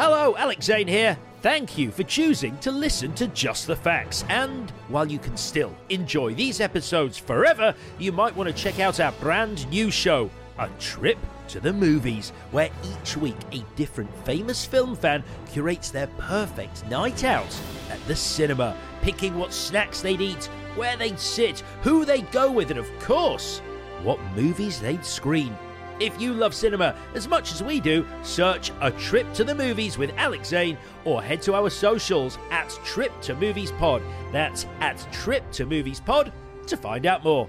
Hello, Alex Zane here. Thank you for choosing to listen to Just the Facts. And while you can still enjoy these episodes forever, you might want to check out our brand new show, A Trip to the Movies, where each week a different famous film fan curates their perfect night out at the cinema, picking what snacks they'd eat, where they'd sit, who they'd go with, and of course, what movies they'd screen. If you love cinema as much as we do, search A Trip to the Movies with Alex Zane or head to our socials at Trip to Movies Pod. That's at Trip to Movies Pod to find out more.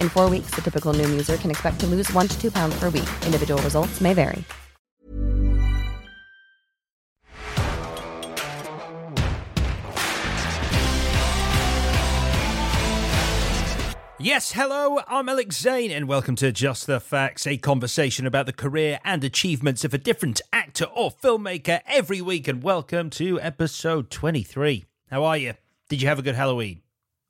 In four weeks, the typical Noom user can expect to lose one to two pounds per week. Individual results may vary. Yes, hello, I'm Alex Zane, and welcome to Just the Facts, a conversation about the career and achievements of a different actor or filmmaker every week. And welcome to episode 23. How are you? Did you have a good Halloween?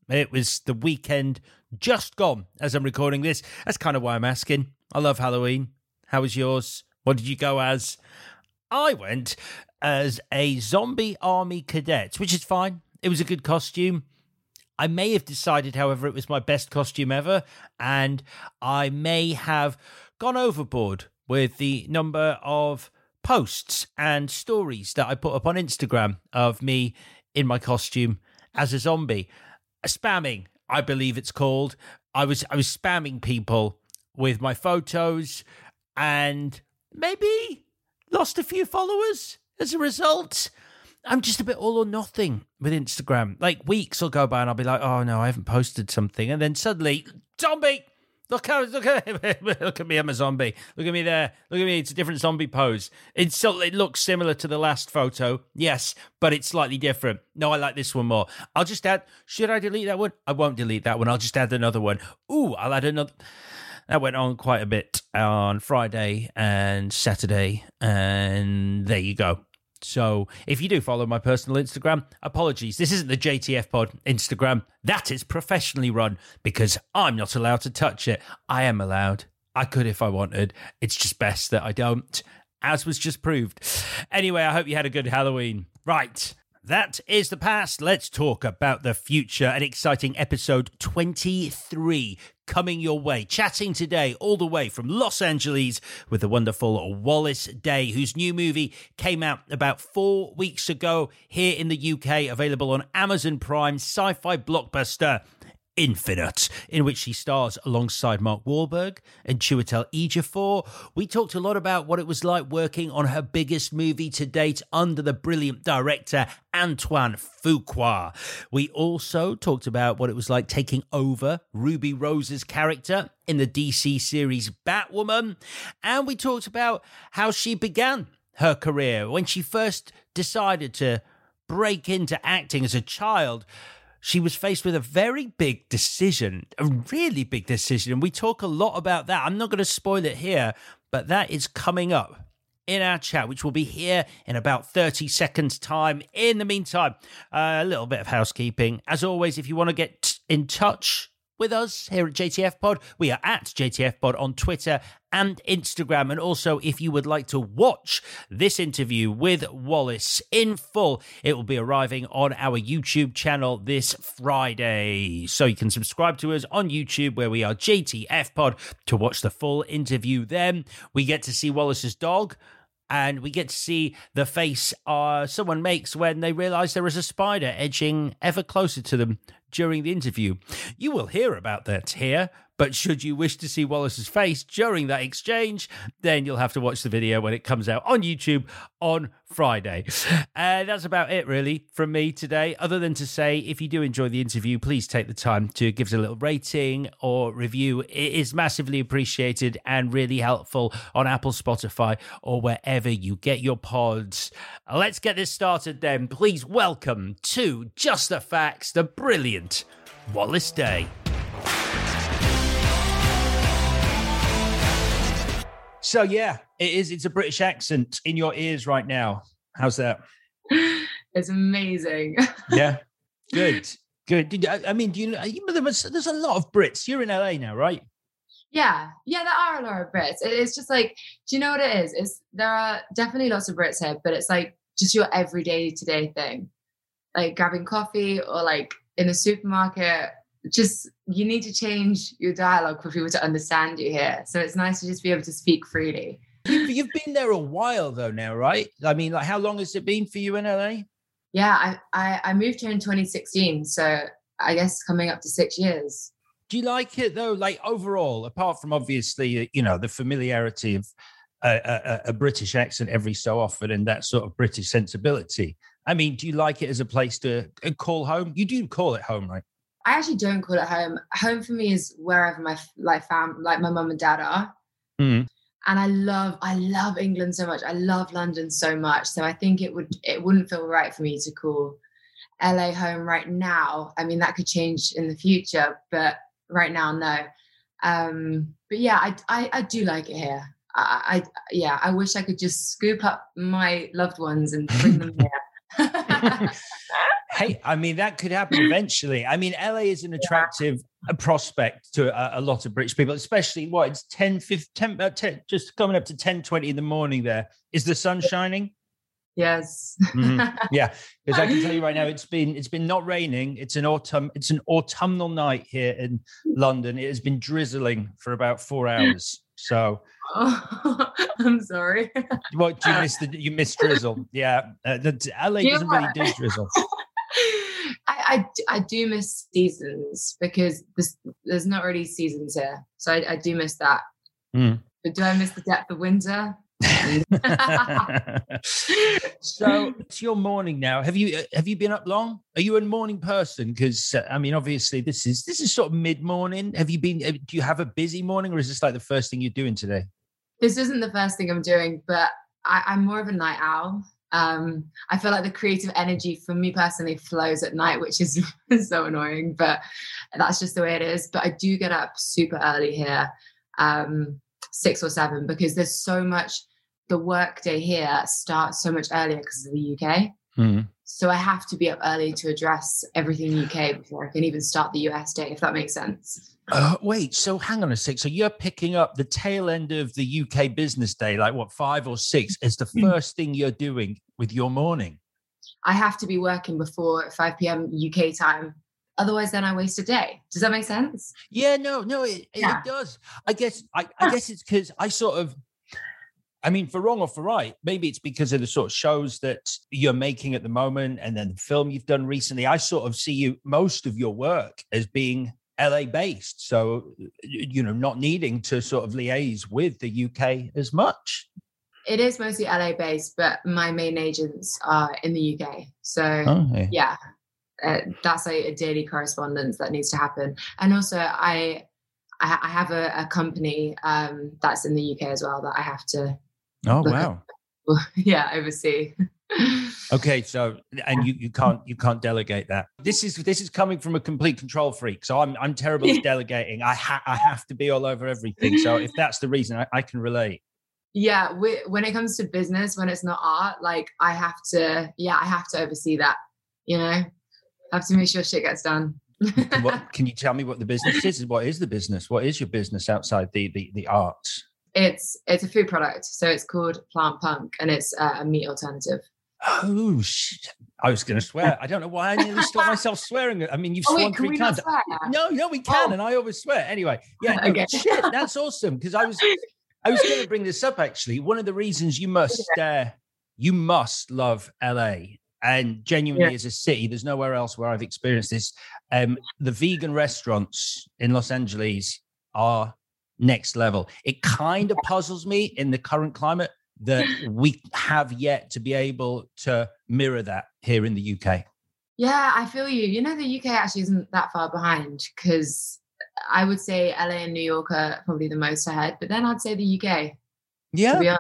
It was the weekend just gone as I'm recording this. That's kind of why I'm asking. I love Halloween. How was yours? What did you go as? I went as a zombie army cadet, which is fine. It was a good costume. I may have decided, however, it was my best costume ever, and I may have gone overboard with the number of posts and stories that I put up on Instagram of me in my costume as a zombie. Spamming, I believe it's called. I was I was spamming people with my photos and maybe lost a few followers as a result. I'm just a bit all or nothing with Instagram. Like weeks will go by and I'll be like, oh no, I haven't posted something. And then suddenly, zombie! Look look at look at me, I'm a zombie. Look at me there. Look at me. It's a different zombie pose. It's it looks similar to the last photo, yes, but it's slightly different. No, I like this one more. I'll just add. Should I delete that one? I won't delete that one. I'll just add another one. Ooh, I'll add another. That went on quite a bit on Friday and Saturday, and there you go. So if you do follow my personal Instagram, apologies. This isn't the JTF Pod Instagram. That is professionally run because I'm not allowed to touch it. I am allowed. I could if I wanted. It's just best that I don't, as was just proved. Anyway, I hope you had a good Halloween. Right. That is the past. Let's talk about the future. An exciting episode 23 coming your way. Chatting today all the way from Los Angeles with the wonderful Wallis Day, whose new movie came out about four weeks ago here in the UK, available on Amazon Prime, sci fi blockbuster. Infinite, in which she stars alongside Mark Wahlberg and Chiwetel Ejiofor. We talked a lot about what it was like working on her biggest movie to date under the brilliant director Antoine Fuqua. We also talked about what it was like taking over Ruby Rose's character in the DC series Batwoman, and we talked about how she began her career when she first decided to break into acting as a child she was faced with a very big decision, a really big decision. And we talk a lot about that. I'm not going to spoil it here, but that is coming up in our chat, which will be here in about 30 seconds' time. In the meantime, uh, a little bit of housekeeping. As always, if you want to get in touch, with us here at JTF Pod. We are at JTF Pod on Twitter and Instagram. And also, if you would like to watch this interview with Wallis in full, it will be arriving on our YouTube channel this Friday. So you can subscribe to us on YouTube, where we are JTF Pod, to watch the full interview. Then we get to see Wallis's dog and we get to see the face uh, someone makes when they realize there is a spider edging ever closer to them during the interview. You will hear about that here, but should you wish to see Wallis's face during that exchange, then you'll have to watch the video when it comes out on YouTube on Friday. And that's about it, really, from me today. Other than to say, if you do enjoy the interview, please take the time to give us a little rating or review. It is massively appreciated and really helpful on Apple, Spotify, or wherever you get your pods. Let's get this started then. Please welcome to Just the Facts, the brilliant Wallis Day. So yeah, it is. It's a British accent in your ears right now. How's that? It's amazing. Yeah, good, good. Did, I, I mean, do you know? There's, there's a lot of Brits. You're in LA now, right? Yeah, yeah, there are a lot of Brits. It's just like, do you know what it is? It's there are definitely lots of Brits here, but it's like just your everyday today thing, like grabbing coffee or like in the supermarket just you need to change your dialogue for people to understand you here. So it's nice to just be able to speak freely. You've, you've been there a while though now, right? I mean, like how long has it been for you in LA? Yeah, I, I, I moved here in 2016, so I guess coming up to six years. Do you like it though? Like overall, apart from obviously, you know, the familiarity of a, a, a British accent every so often and that sort of British sensibility. I mean, do you like it as a place to uh, call home? You do call it home, right? I actually don't call it home. Home for me is wherever my like fam, like my mum and dad are. Mm. And I love, I love England so much. I love London so much. So I think it would, it wouldn't feel right for me to call LA home right now. I mean, that could change in the future, but right now, no. Um, but yeah, I, I, I do like it here. I, I, yeah, I wish I could just scoop up my loved ones and bring them here. Hey, I mean, that could happen eventually. I mean, LA is an attractive yeah. prospect to a, a, lot of British people, especially what it's 10, 15, 10, uh, 10, just coming up to 10, 20 in the morning there. Is the sun shining? Yes. mm-hmm. Yeah, because I can tell you right now, it's been it's been not raining. It's an autumn. It's an autumnal night here in London. It has been drizzling for about four hours. So, oh, I'm sorry. What do you miss? The you miss drizzle? Yeah, uh, the, LA doesn't really do drizzle. I, I, I do miss seasons because there's, there's not really seasons here, so I, I do miss that. Mm. But do I miss the depth of winter? So it's your morning now. Have you uh, have you been up long? Are you a morning person? Because uh, I mean, obviously, this is this is sort of mid morning. Have you been? Uh, do you have a busy morning, or is this like the first thing you're doing today? This isn't the first thing I'm doing, but I, I'm more of a night owl. Um, I feel like the creative energy for me personally flows at night, which is so annoying, but that's just the way it is. But I do get up super early here, um, six or seven, because there's so much. The workday here starts so much earlier because of the UK. Mm. So I have to be up early to address everything UK before I can even start the US day, if that makes sense. Uh, wait, so hang on a sec. So you're picking up the tail end of the UK business day, like what, five or six, is the hmm. first thing you're doing with your morning? I have to be working before 5 p.m. UK time. Otherwise, then I waste a day. Does that make sense? Yeah, no, no, it, yeah. it does. I guess I, I guess it's because I sort of I mean, for wrong or for right, maybe it's because of the sort of shows that you're making at the moment and then the film you've done recently. I sort of see you, most of your work as being LA based. So, you know, not needing to sort of liaise with the UK as much. It is mostly LA based, but my main agents are in the UK. So, okay. yeah, uh, that's a, a, daily correspondence that needs to happen. And also, I I, I have a, a company um, that's in the UK as well that I have to. Oh wow! yeah, oversee. Okay, so and you, you can't you can't delegate that. This is this is coming from a complete control freak. So I'm I'm terrible at delegating. I ha- I have to be all over everything. So if that's the reason, I, I can relate. yeah we, when it comes to business when it's not art like i have to yeah i have to oversee that you know I have to make sure shit gets done what can you tell me what the business is? What is the business? What is your business outside the the, the arts? It's it's a food product so it's called plant punk and it's uh, a meat alternative Oh shit. I was gonna swear. I don't know why I nearly stopped myself swearing. I mean, you've oh sworn wait three times. No, no, we can, Oh. and I always swear. Anyway, yeah, no, Okay. shit, that's awesome. Because I was, I was going to bring this up actually. One of the reasons you must, uh, you must love LA, and genuinely Yeah. as a city, there's nowhere else where I've experienced this. Um, the vegan restaurants in Los Angeles are next level. It kind of puzzles me in the current climate that we have yet to be able to mirror that here in the UK. yeah i feel you you know the uk actually isn't that far behind because i would say la and new york are probably the most ahead but then i'd say the uk Yeah.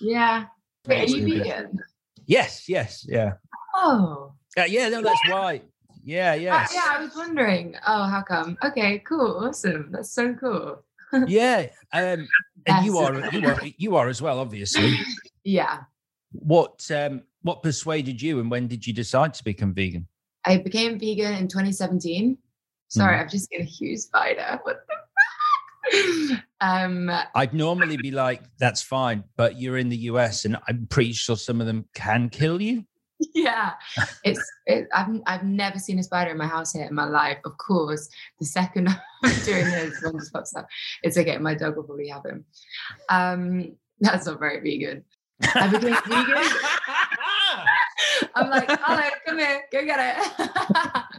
yeah wait are you vegan Yes. Yes. Yeah. oh Yeah. Yeah. No, that's right. Yeah. Uh, yeah, I was wondering. Oh, how come? Okay, cool, awesome. That's so cool. Yeah. Um, and you are, you are, you are as well, obviously. Yeah, What, um, what persuaded you, and when did you decide to become vegan? I became vegan in 2017. Sorry, Mm. I've just seen a huge spider. What the fuck? um, I'd normally be like, "That's fine," but you're in the US, and I'm pretty sure some of them can kill you. yeah, it's. It, I've I've never seen a spider in my house here in my life. Of course, the second I'm doing this, one just pops up. It's okay. My dog will probably have him. Um, that's not very vegan. I became vegan. I'm like, Alex, come here, go get it.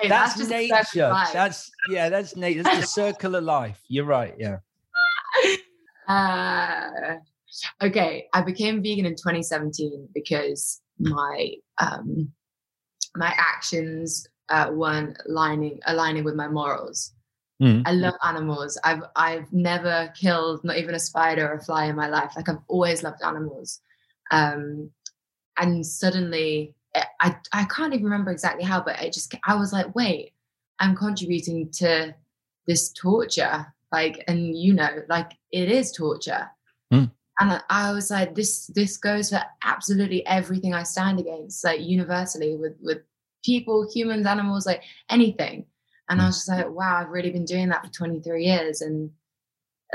Hey, that's, a nature. circle of life. That's yeah. That's nature. That's the circle of life. You're right. Yeah. Uh, okay, I became vegan in 2017 because my um, my actions uh, weren't aligning aligning with my morals. Mm. I love animals. I've I've never killed not even a spider or a fly in my life. Like I've always loved animals. Um, and suddenly I, I I can't even remember exactly how, but I just I was like, wait, I'm contributing to this torture. Like, and you know, like it is torture. Mm. And I, was like, this this goes for absolutely everything I stand against, like universally with with people, humans, animals, like anything. And I was just like, wow, I've really been doing that for 23 years and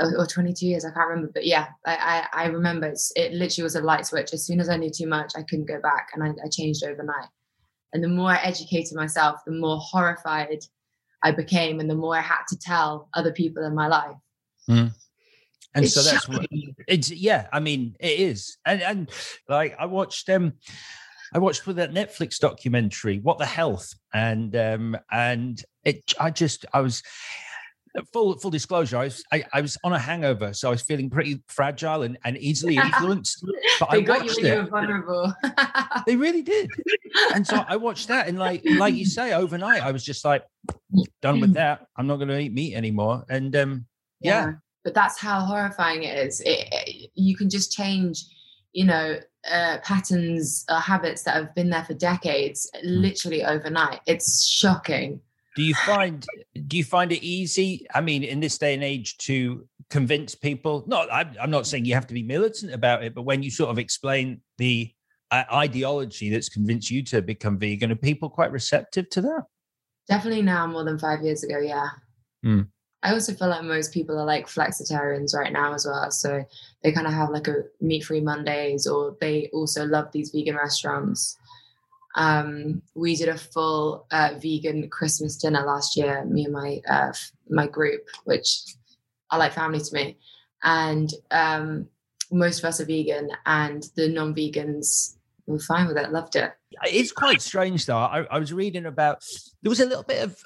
or, or 22 years, I can't remember. But yeah, I, I, I remember it literally was a light switch. As soon as I knew too much, I couldn't go back and I, I changed overnight. And the more I educated myself, the more horrified I became and the more I had to tell other people in my life. Hmm. And It's so that's what it's yeah, I mean it is. And and like I watched um I watched with that Netflix documentary, What the Health, and um and it I just I was full full disclosure, I was I, I was on a hangover, so I was feeling pretty fragile and, and easily influenced. But I they got you watched you it. were vulnerable. They really did. And so I watched that and like like you say, overnight I was just like done with that. I'm not gonna eat meat anymore. And um yeah. But that's how horrifying it is it, it- you can just change you know uh, patterns or habits that have been there for decades Hmm. literally overnight it's shocking Do you find do you find it easy? I mean, in this day and age, to convince people? Not, I'm, I'm not saying you have to be militant about it, but when you sort of explain the uh, ideology that's convinced you to become vegan, are people quite receptive to that? definitely now more than five years ago yeah Hmm. I also feel like most people are like flexitarians right now as well so they kind of have like a meat-free mondays or they also love these vegan restaurants um, we did a full uh, vegan christmas dinner last year me and my uh, my group which are like family to me and um, most of us are vegan and the non-vegans were fine with it loved it It's quite strange, though. I, I was reading about there was a little bit of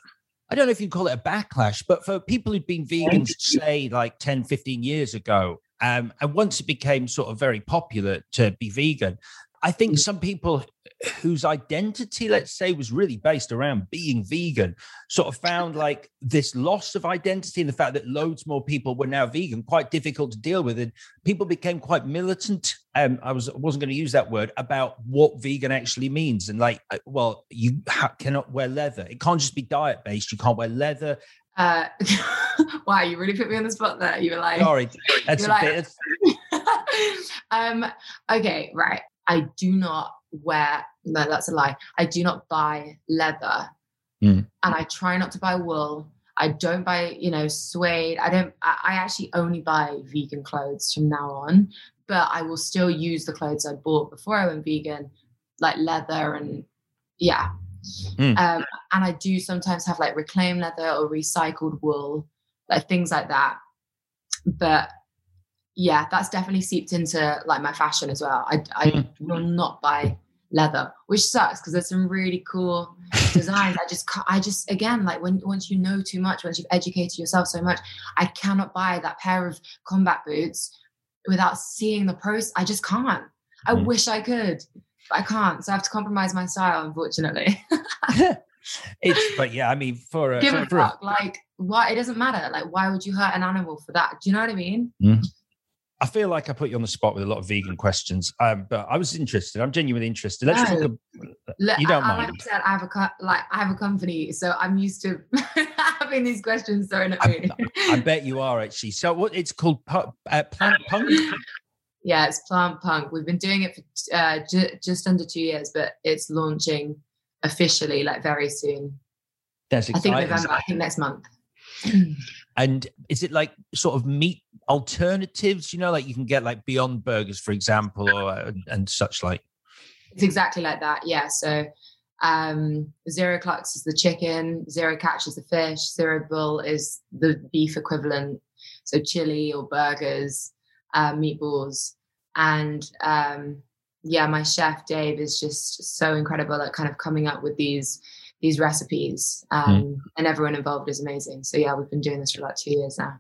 I don't know if you'd call it a backlash, but for people who'd been vegans, say like 10, 15 years ago, um, and once it became sort of very popular to be vegan, I think some people whose identity, let's say, was really based around being vegan, sort of found like this loss of identity and the fact that loads more people were now vegan quite difficult to deal with. And people became quite militant. Um, I was wasn't going to use that word about what vegan actually means. And like, well, you ha- cannot wear leather. It can't just be diet based. You can't wear leather. Uh, wow, you really put me on the spot there. You were like, sorry, that's a like, bit. um, okay, right. I do not wear, no, that's a lie. I do not buy leather mm. and I try not to buy wool. I don't buy, you know, suede. I don't, I, I actually only buy vegan clothes from now on, but I will still use the clothes I bought before I went vegan, like leather and yeah. Mm. Um, and I do sometimes have like reclaimed leather or recycled wool, like things like that. But yeah, that's definitely seeped into like my fashion as well. I, I Mm. will not buy leather, which sucks because there's some really cool designs. I just, I just, again, like when once you know too much, once you've educated yourself so much, I cannot buy that pair of combat boots without seeing the pros. I just can't. I Mm. wish I could, but I can't. So I have to compromise my style, unfortunately. it's but yeah, I mean, for a, Give for, a a- Like, why? It doesn't matter. Like, why would you hurt an animal for that? Do you know what I mean? I feel like I put you on the spot with a lot of vegan questions, um, but I was interested. I'm genuinely interested. Let's No. talk. About, Look, You don't I, I- mind. Like I said, I have a co- like I have a company, so I'm used to having these questions thrown at me. I bet you are actually. So what? It's called pu- uh, plant punk. yeah, it's Plant Punk. We've been doing it for uh, ju- just under two years, but it's launching officially like very soon. That's I think. November. I think next month. And is it like sort of meat alternatives? You know, like you can get like Beyond Burgers, for example, or and, and such like. It's exactly like that. Yeah. So um zero clucks is the chicken, zero catch is the fish, zero bull is the beef equivalent. So chili or burgers, uh, meatballs. And um yeah, my chef Dave is just so incredible at kind of coming up with these these recipes. Um and everyone involved is amazing. So yeah, we've been doing this for about two years now.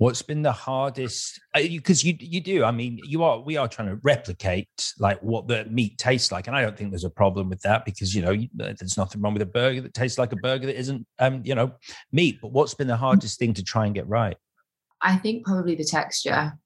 What's been the hardest? Because you you do. I mean, you are. We are trying to replicate like what the meat tastes like, and I don't think there's a problem with that because you know you, there's nothing wrong with a burger that tastes like a burger that isn't, um, you know, meat. But what's been the hardest thing to try and get right? I think probably the texture.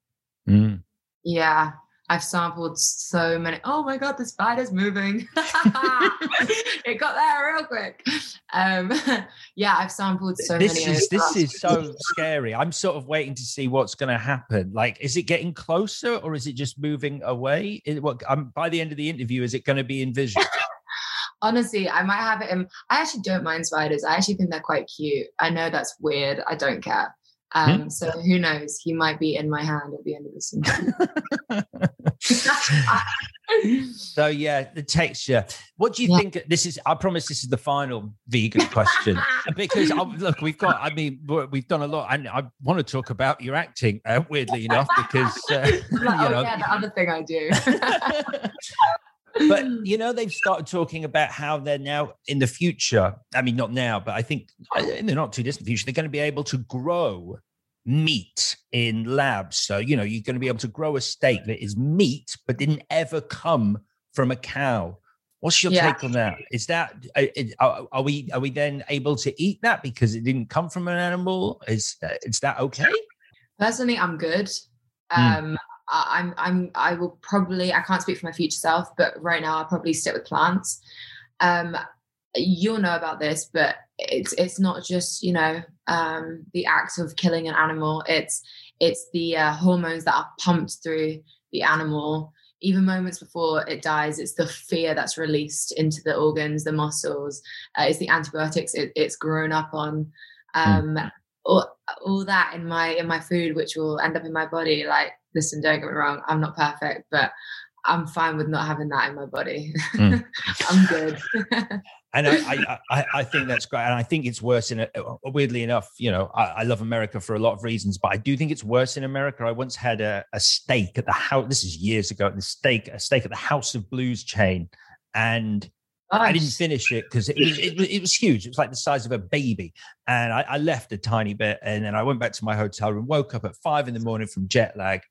Mm. Yeah, I've sampled so many. Oh my god, the spider's moving! it got there real quick. Um, yeah, I've sampled so this many. is this is so scary. I'm sort of waiting to see what's going to happen. Like, is it getting closer or is it just moving away? Is, what um, by the end of the interview, is it going to be envisioned? Honestly, I might have it in. I actually don't mind spiders. I actually think they're quite cute. I know that's weird. I don't care. Um, So who knows? He might be in my hand at the end of this. interview. so yeah, the texture. What do you Yeah. think? This is. I promise this is the final vegan question because I, look, we've got. I mean, we're- we've done a lot, and I want to talk about your acting. Uh, weirdly enough, because uh, you oh know. yeah, the other thing I do. but you know they've started talking about how they're now in the future i mean not now but i think uh, in the not too distant future they're going to be able to grow meat in labs so you know you're going to be able to grow a steak that is meat but didn't ever come from a cow what's your Yeah. take on that is that uh, are, are we are we then able to eat that because it didn't come from an animal is uh, is that okay Personally, I'm good. Hmm. Um, I, I'm, I'm, I will probably. I can't speak for my future self, but right now I'll probably stick with plants. Um, you'll know about this, but it's it's not just you know um, the act of killing an animal. It's it's the uh, hormones that are pumped through the animal. Even moments before it dies, it's the fear that's released into the organs, the muscles. Uh, it's the antibiotics it, it's grown up on. Um, all, all that in my in my food which will end up in my body like listen don't get me wrong i'm not perfect but i'm fine with not having that in my body Mm. i'm good and I, I, I, I think that's great. And I think it's worse in a, uh, weirdly enough, you know, I, I love America for a lot of reasons, but I do think it's worse in America. I once had a, a steak at the house. This is years ago. The steak, a steak at the House of Blues chain, and I didn't finish it because it was, it, it was huge. It was like the size of a baby. And I, I left a tiny bit and then I went back to my hotel room, woke up at five in the morning from jet lag.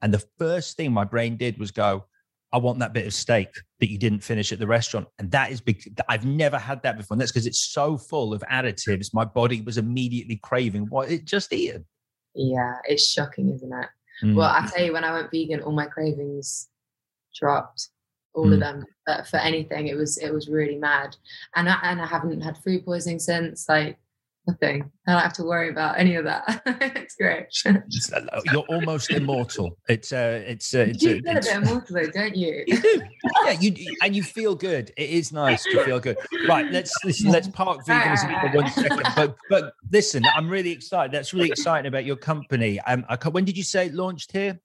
And the first thing my brain did was go, I want that bit of steak that you didn't finish at the restaurant. And that is big. I've never had that before. And that's because it's so full of additives. My body was immediately craving what it just eaten. Yeah, it's shocking, isn't it? Mm. Well, I tell you, when I went vegan, all my cravings dropped, all Mm. of them. But for anything, it was it was really mad. And I, and I haven't had food poisoning since. Like nothing. I don't have to worry about any of that. it's great. Uh, You're almost immortal. It's uh, it's uh, it's, uh, you get a bit immortal, though, don't you? You do, yeah. You and you feel good. It is nice to feel good. Right. Let's listen. Let's park veganism for one second. But but listen, I'm really excited. That's really exciting about your company. Um, I, when did you say it launched here?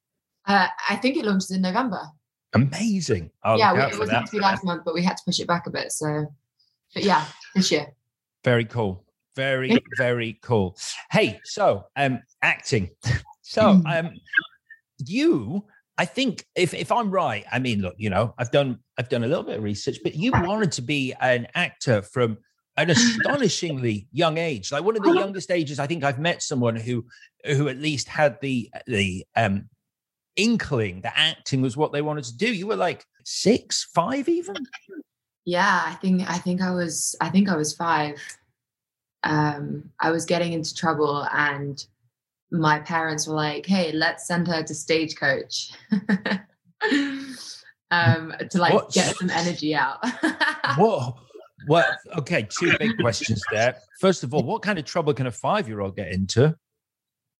Uh, I think it launched in November. Amazing. I'll yeah, it was meant to be last month, but we had to push it back a bit. So, but yeah, this year. Very cool. Very very cool. Hey, so um, acting. So Hmm. um, you. I think if, if I'm right, I mean, look, you know, I've done I've done a little bit of research, but you wanted to be an actor from an astonishingly young age, like one of the youngest ages. I think I've met someone who who at least had the the um inkling that acting was what they wanted to do. You were like six, five, even. Yeah, I think I think I was I think I was five. Um, I was getting into trouble, and my parents were like, "Hey, let's send her to stagecoach." um, to like What? get some energy out. What? What? Okay, two big questions there. First of all, what kind of trouble can a five-year-old get into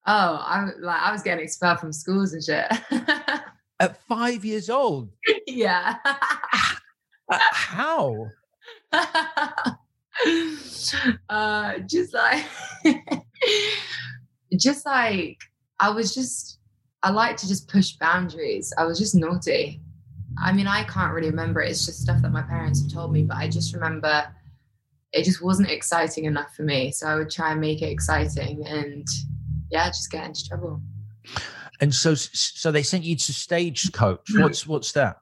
Oh, I like I was getting expelled from schools and shit. at five years old? yeah. Uh, how? uh just like just like I was just I like to just push boundaries. I was just naughty. I mean, I can't really remember. It's just stuff that my parents have told me, but I just remember it just wasn't exciting enough for me. So I would try and make it exciting and yeah, just get into trouble. And so, so they sent you to stagecoach. What's what's that?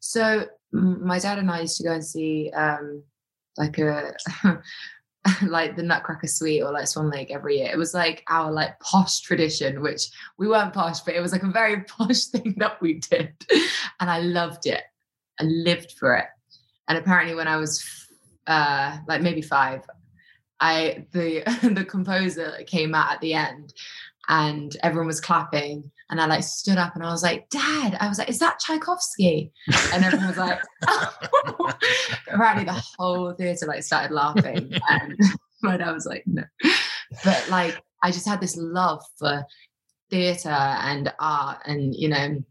So my dad and I used to go and see um, like a like the Nutcracker Suite or like Swan Lake every year. It was like our like posh tradition, which we weren't posh, but it was like a very posh thing that we did, and I loved it. I lived for it. And apparently, when I was uh, like maybe five, I the the composer came out at the end and everyone was clapping and I like stood up and I was like, Dad, I was like, is that Tchaikovsky? And everyone was like, apparently the whole theatre like started laughing. And my dad was like, no. But like I just had this love for theatre and art and you know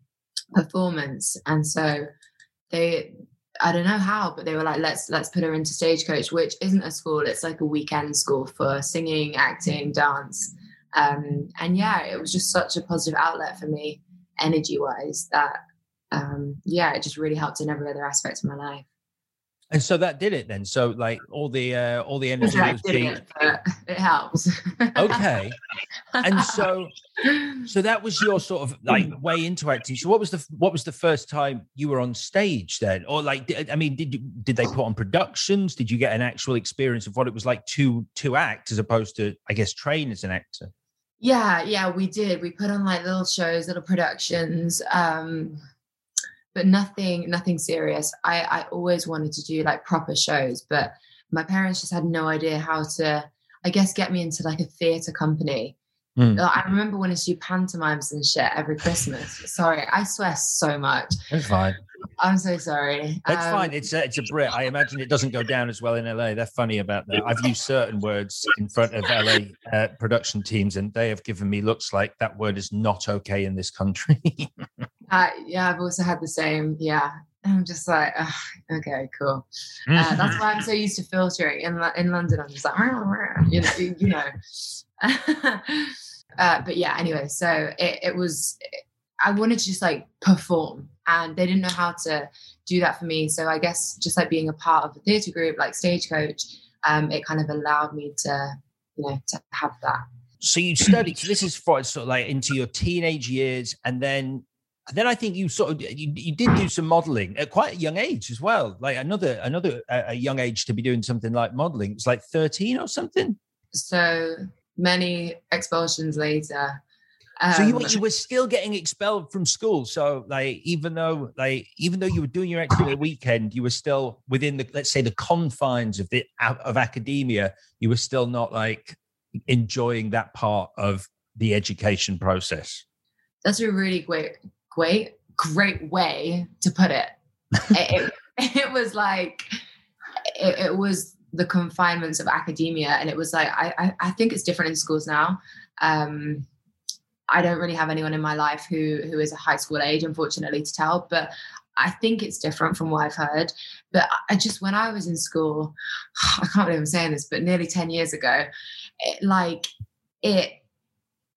performance. And so they I don't know how, but they were like, let's let's put her into stagecoach, which isn't a school, it's like a weekend school for singing, acting, dance. Um, and yeah, it was just such a positive outlet for me, energy wise, that um, yeah, it just really helped in every other aspect of my life. And so that did it then. So like all the uh, all the energy that was being it, it helps. okay. And so so that was your sort of like way into acting. So what was the what was the first time you were on stage then, or like did- I mean, did you did they put on productions? Did you get an actual experience of what it was like to to act as opposed to I guess train as an actor? Yeah, yeah, we did. We put on like little shows, little productions, um, but nothing, nothing serious. I, I always wanted to do like proper shows, but my parents just had no idea how to, I guess, get me into like a theatre company. Hmm. Like, I remember wanting to do pantomimes and shit every Christmas. Sorry, I swear so much. It's fine. I'm so sorry. It's Um, fine. It's a, it's a Brit. I imagine it doesn't go down as well in LA. They're funny about that. I've used certain words in front of LA uh, production teams, and they have given me looks like that word is not okay in this country. Uh, yeah, I've also had the same. Yeah, I'm just like, ugh, okay, cool. Uh, that's why I'm so used to filtering in in London. I'm just like, you know, you know. uh, but yeah, anyway, so it, it was. I wanted to just like perform, and they didn't know how to do that for me. So I guess just like being a part of a theatre group, like Stagecoach, um, it kind of allowed me to, you know, to have that. so you studied. So this is for sort of like into your teenage years, and then then I think you sort of you, you did do some modeling at quite a young age as well. Like another another uh, a young age to be doing something like modeling. It's like thirteen or something. So many expulsions later, Um, so you, you were still getting expelled from school. So like even though like even though you were doing your activity weekend, you were still within the let's say the confines of the of academia. You were still not like enjoying that part of the education process. That's a really great, great, great way to put it. it, it, it, was like it, it, was the confinements of academia, and it was like I, I, I think it's different in schools now. Um, I don't really have anyone in my life who who is a high school age, unfortunately, to tell. But I think it's different from what I've heard. But I just when I was in school, I can't believe I'm saying this, but nearly ten years ago, it, like it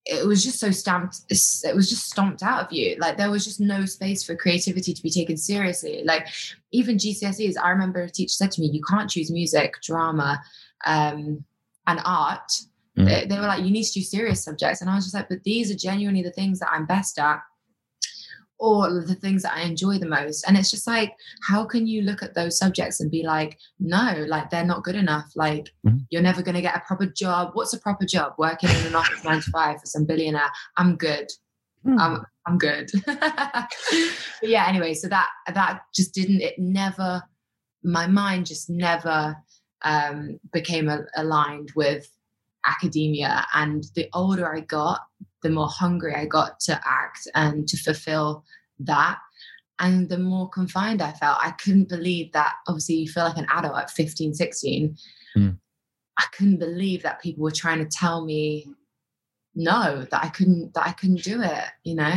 it was just so stamped it was just stomped out of you like there was just no space for creativity to be taken seriously like even gcse's i remember a teacher said to me you can't choose music drama um, and art Mm. They, they, were like, you need to do serious subjects. And I was just like, but these are genuinely the things that I'm best at or the things that I enjoy the most. And it's just like, how can you look at those subjects and be like, no, like they're not good enough. Like mm-hmm. you're never going to get a proper job. What's a proper job? Working in an office nine to five for some billionaire. I'm good. Mm. I'm, I'm good. but yeah, anyway, so that, that just didn't, it never, my mind just never um, became a, aligned with academia. And the older I got, the more hungry I got to act and to fulfill that. And the more confined I felt, I couldn't believe that. Obviously, you feel like an adult at 15, 16. Mm. I couldn't believe that people were trying to tell me no, that I couldn't, that I couldn't do it, you know?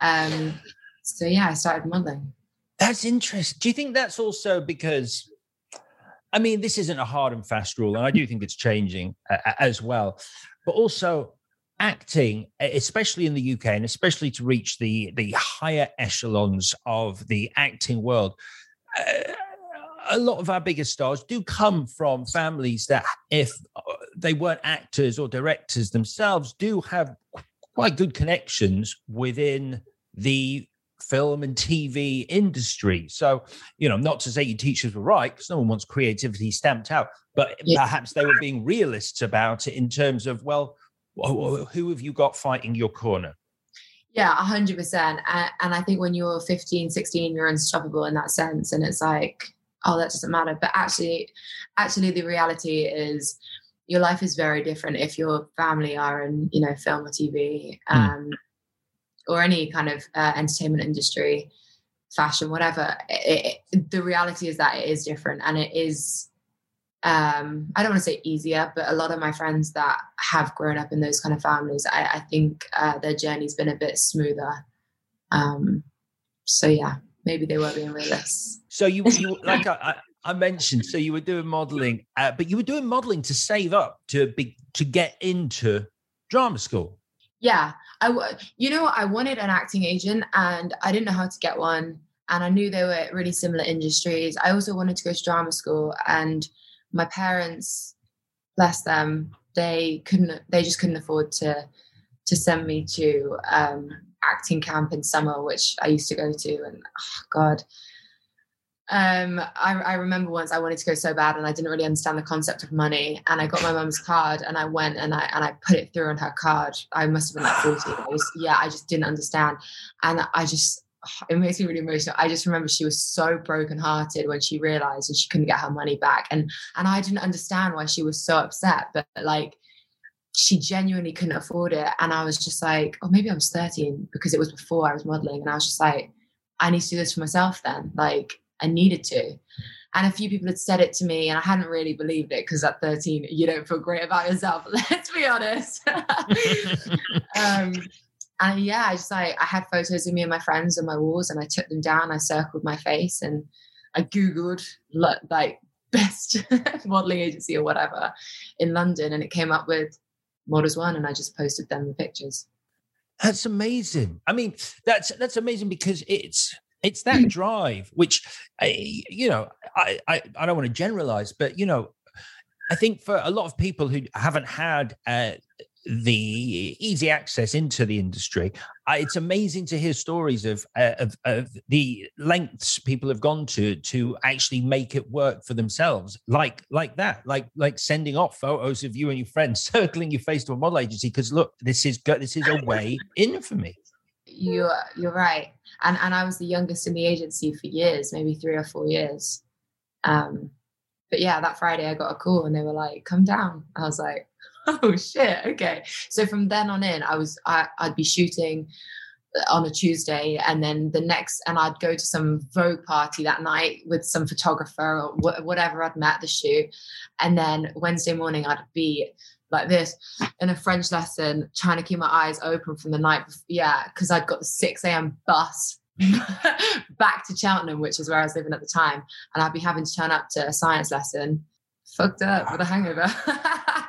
Um, so yeah, I started modeling. That's interesting. Do you think that's also because I mean, this isn't a hard and fast rule, and I do think it's changing uh, as well. But also, acting, especially in the UK, and especially to reach the the higher echelons of the acting world. Uh, a lot of our biggest stars do come from families that, if uh, they weren't actors or directors themselves, do have quite good connections within the film and TV industry. So, you know, not to say your teachers were right, because no one wants creativity stamped out, but yeah. perhaps they were being realists about it in terms of, well, who have you got fighting your corner? Yeah, 100%. And I think when you're 15, 16, you're unstoppable in that sense. And it's like, oh, that doesn't matter. But actually, actually, the reality is, your life is very different if your family are in you know film or tv hmm. um, or any kind of uh, entertainment industry, fashion, whatever, it, it, the reality is that it is different and it is. Um, I don't want to say easier, but a lot of my friends that have grown up in those kind of families, I, I think uh, their journey's been a bit smoother. Um, so yeah, maybe they were being realists. So you, you like I, I mentioned, so you were doing modeling, uh, but you were doing modeling to save up to be to get into drama school. Yeah, I you know I wanted an acting agent and I didn't know how to get one and I knew they were really similar industries. I also wanted to go to drama school and my parents bless them they couldn't they just couldn't afford to to send me to um, acting camp in summer which I used to go to and oh god um, I, I, remember once I wanted to go so bad and I didn't really understand the concept of money. And I got my mum's card and I went and I and I put it through on her card. I must have been like 40. I was, yeah, I just didn't understand. And I just it makes me really emotional. I just remember she was so brokenhearted when she realized that she couldn't get her money back. And and I didn't understand why she was so upset. But like she genuinely couldn't afford it. And I was just like, oh, maybe I was 13 because it was before I was modeling. And I was just like, I need to do this for myself then. Like I needed to. And a few people had said it to me, and I hadn't really believed it because at 13, you don't feel great about yourself. Let's be honest. um, and yeah, I just like I had photos of me and my friends on my walls, and I took them down. I circled my face, and I googled like best modeling agency or whatever in London, and it came up with Models One, and I just posted them the pictures. That's amazing. I mean, that's that's amazing because it's it's that drive, which, you know, I, I, I don't want to generalize, but, you know, I think for a lot of people who haven't had uh, the easy access into the industry. It's amazing to hear stories of, uh, of, of the lengths people have gone to to actually make it work for themselves, like like that, like like sending off photos of you and your friends circling your face to a model agency because look, this is this is a way in for me. You're you're right, and and I was the youngest in the agency for years, maybe three or four years. Um, but yeah, that Friday I got a call and they were like, "Come down." I was like oh shit okay. So from then on in i was I, i'd be shooting on a tuesday and then the next and i'd go to some vogue party that night with some photographer or wh- whatever i'd met the shoot. And then wednesday morning i'd be like this in a french lesson trying to keep my eyes open from the night before, yeah because i'd got the 6 a.m bus back to cheltenham which is where i was living at the time. And i'd be having to turn up to a science lesson. Fucked up with a hangover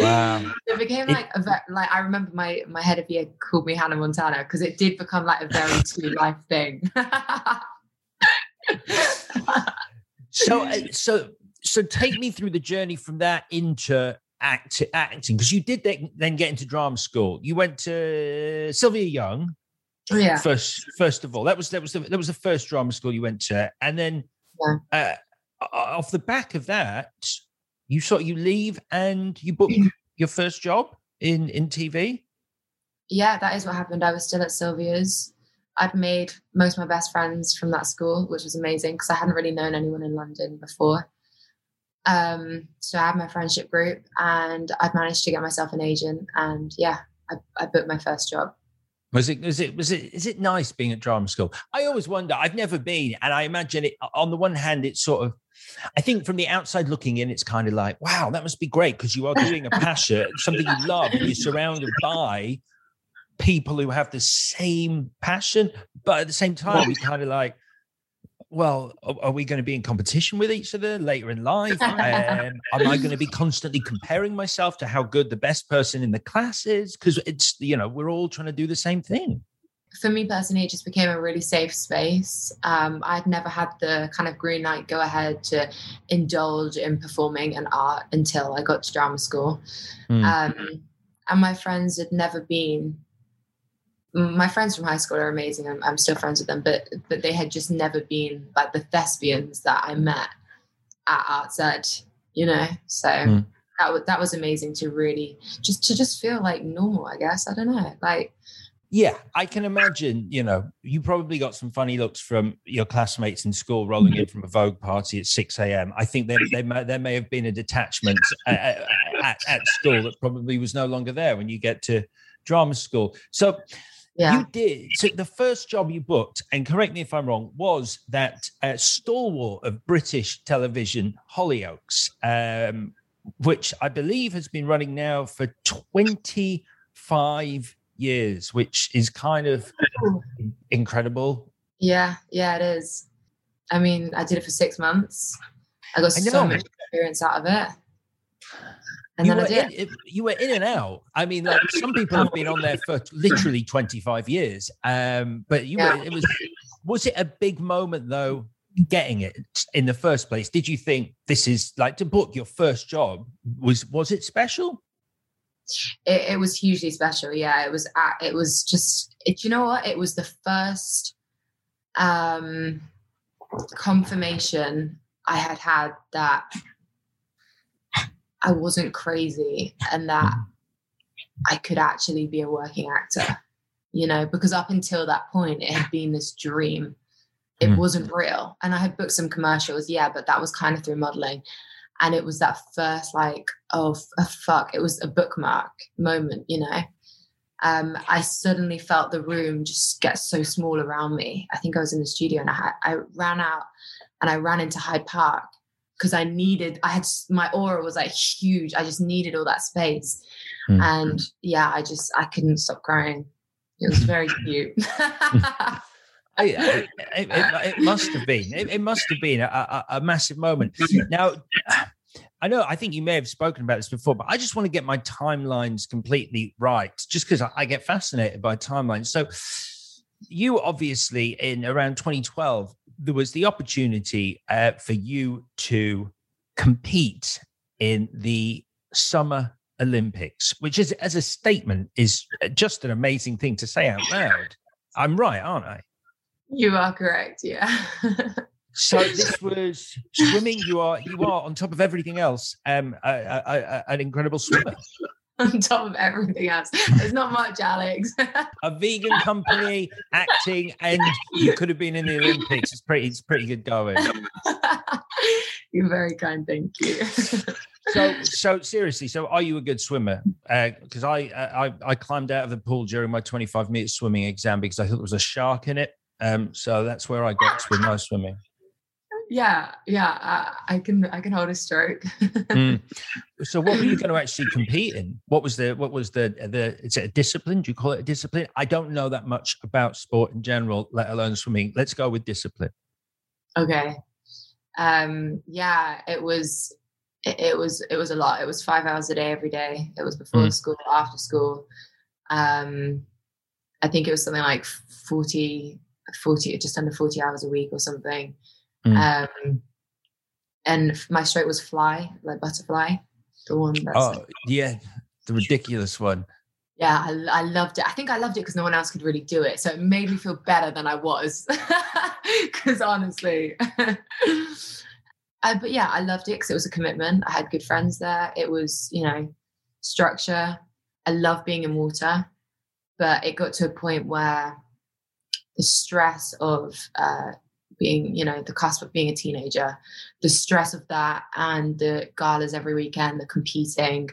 Wow. it became like a ve- like I remember my my head of year called me Hannah Montana because it did become like a very true life thing. so uh, so so take me through the journey from that into act acting because you did then, then get into drama school. You went to Sylvia Young. Oh, yeah. First, first of all, that was that was the, that was the first drama school you went to, and then yeah. uh, off the back of that, you sort you leave and you book your first job in in TV. Yeah, that is what happened. I was still at Sylvia's. I'd made most of my best friends from that school, which was amazing because I hadn't really known anyone in London before. Um, so I had my friendship group, and I'd managed to get myself an agent, and yeah, I, I booked my first job. Was it? Was it? Was it? Is it nice being at drama school? I always wonder. I've never been, and I imagine it. On the one hand, it's sort of. I think from the outside looking in, it's kind of like, wow, that must be great because you are doing a passion, something you love, and you're surrounded by people who have the same passion. But at the same time, it's kind of like, well, are we going to be in competition with each other later in life? Um, am I going to be constantly comparing myself to how good the best person in the class is? Because it's, you know, we're all trying to do the same thing. For me personally, it just became a really safe space. Um, I'd never had the kind of green light go ahead to indulge in performing and art until I got to drama school. Mm. Um, and my friends had never been my friends from high school are amazing. I'm, I'm, still friends with them, but but they had just never been like the thespians that I met at Arts Ed, you know. So mm. that was that was amazing to really just to just feel like normal. I guess I don't know, like. Yeah, I can imagine. You know, you probably got some funny looks from your classmates in school rolling in from a Vogue party at six a.m. I think there, there, may, there may have been a detachment at, at, at school that probably was no longer there when you get to drama school. So, yeah. You did. So the first job you booked, and correct me if I'm wrong, was that uh, stalwart of British television, Hollyoaks, um, which I believe has been running now for 25 years, which is kind of incredible. Yeah, yeah, it is. I mean, I did it for six months. I got I so much experience out of it. And you then I did. In, you were in and out. I mean, like some people have been on there for literally 25 years. Um, but you yeah. were, it was, was it a big moment though, getting it in the first place? Did you think this is like to book your first job? Was, was it special? It, it was hugely special. Yeah. It was, it was just, it, you know what? It was the first, um, confirmation I had had that I wasn't crazy and that I could actually be a working actor, you know, because up until that point, it had been this dream. It mm. wasn't real. And I had booked some commercials, yeah, but that was kind of through modeling. And it was that first, like, oh, fuck, it was a bookmark moment, you know. Um, I suddenly felt the room just get so small around me. I think I was in the studio and I, I ran out and I ran into Hyde Park because I needed, I had my aura was like huge. I just needed all that space. Mm. And yeah, I just, I couldn't stop crying. It was very cute. It, it, it, must have been. It, it must have been a, a, a, massive moment. Now, I know. I think you may have spoken about this before, but I just want to get my timelines completely right, just because I, I, get fascinated by timelines. So, you obviously in around 2012 there was the opportunity uh, for you to compete in the summer Olympics, which is as a statement is just an amazing thing to say out loud. I'm right, aren't I? You are correct. Yeah. so this was swimming. You are you are on top of everything else. Um, a, a, a, an incredible swimmer. on top of everything else. There's not much, Alex. a vegan company, acting, and you could have been in the Olympics. It's pretty, it's pretty good going. You're very kind. Thank you. so, so seriously, so are you a good swimmer? Because uh, I, I, I climbed out of the pool during my 25 meter swimming exam because I thought there was a shark in it. Um, so that's where I got to with my swimming. Yeah yeah I, I, can i can hold a stroke. Mm. so what were you going to actually compete in? What was the what was the the is it a discipline? Do you call it a discipline? I don't know that much about sport in general let alone swimming. Let's go with discipline. Okay. Um yeah it was it, it was it was a lot. It was five hours a day every day. It was before mm. school after school. Um i think it was something like 40 40 just under 40 hours a week or something Mm. Um, and my stroke was fly, like butterfly, the one that's. Oh like, yeah, the ridiculous one. Yeah, I, I loved it. I think I loved it because no one else could really do it, so it made me feel better than I was. Because honestly, uh, but yeah, I loved it because it was a commitment. I had good friends there. It was, you know, structure. I love being in water, but it got to a point where the stress of uh, being, you know, the cusp of being a teenager, the stress of that and the galas every weekend, the competing,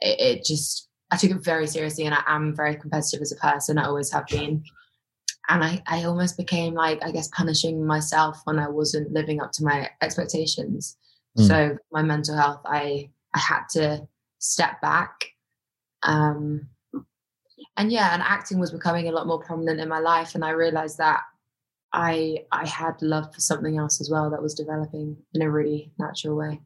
it, it just, I took it very seriously and I am very competitive as a person. I always have been. And I, I almost became like, I guess, punishing myself when I wasn't living up to my expectations. Mm. So my mental health, I, I had to step back. Um, and yeah, and acting was becoming a lot more prominent in my life. And I realized that I I had love for something else as well that was developing in a really natural way.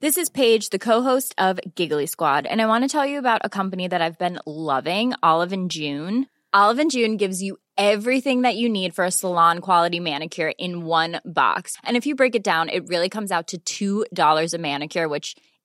This is Paige, the co-host of Giggly Squad, and I want to tell you about a company that I've been loving, Olive and June. Olive and June gives you everything that you need for a salon quality manicure in one box. And if you break it down, it really comes out to $2 a manicure, which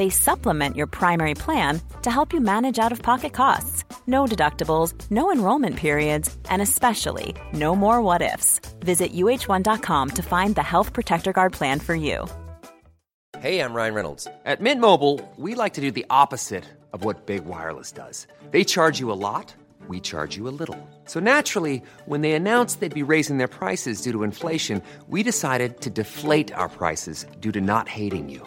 They supplement your primary plan to help you manage out of pocket costs. No deductibles, no enrollment periods, and especially no more what ifs. Visit uhone.com to find the Health Protector Guard plan for you. Hey, I'm Ryan Reynolds. At Mint Mobile, we like to do the opposite of what Big Wireless does. They charge you a lot, we charge you a little. So naturally, when they announced they'd be raising their prices due to inflation, we decided to deflate our prices due to not hating you.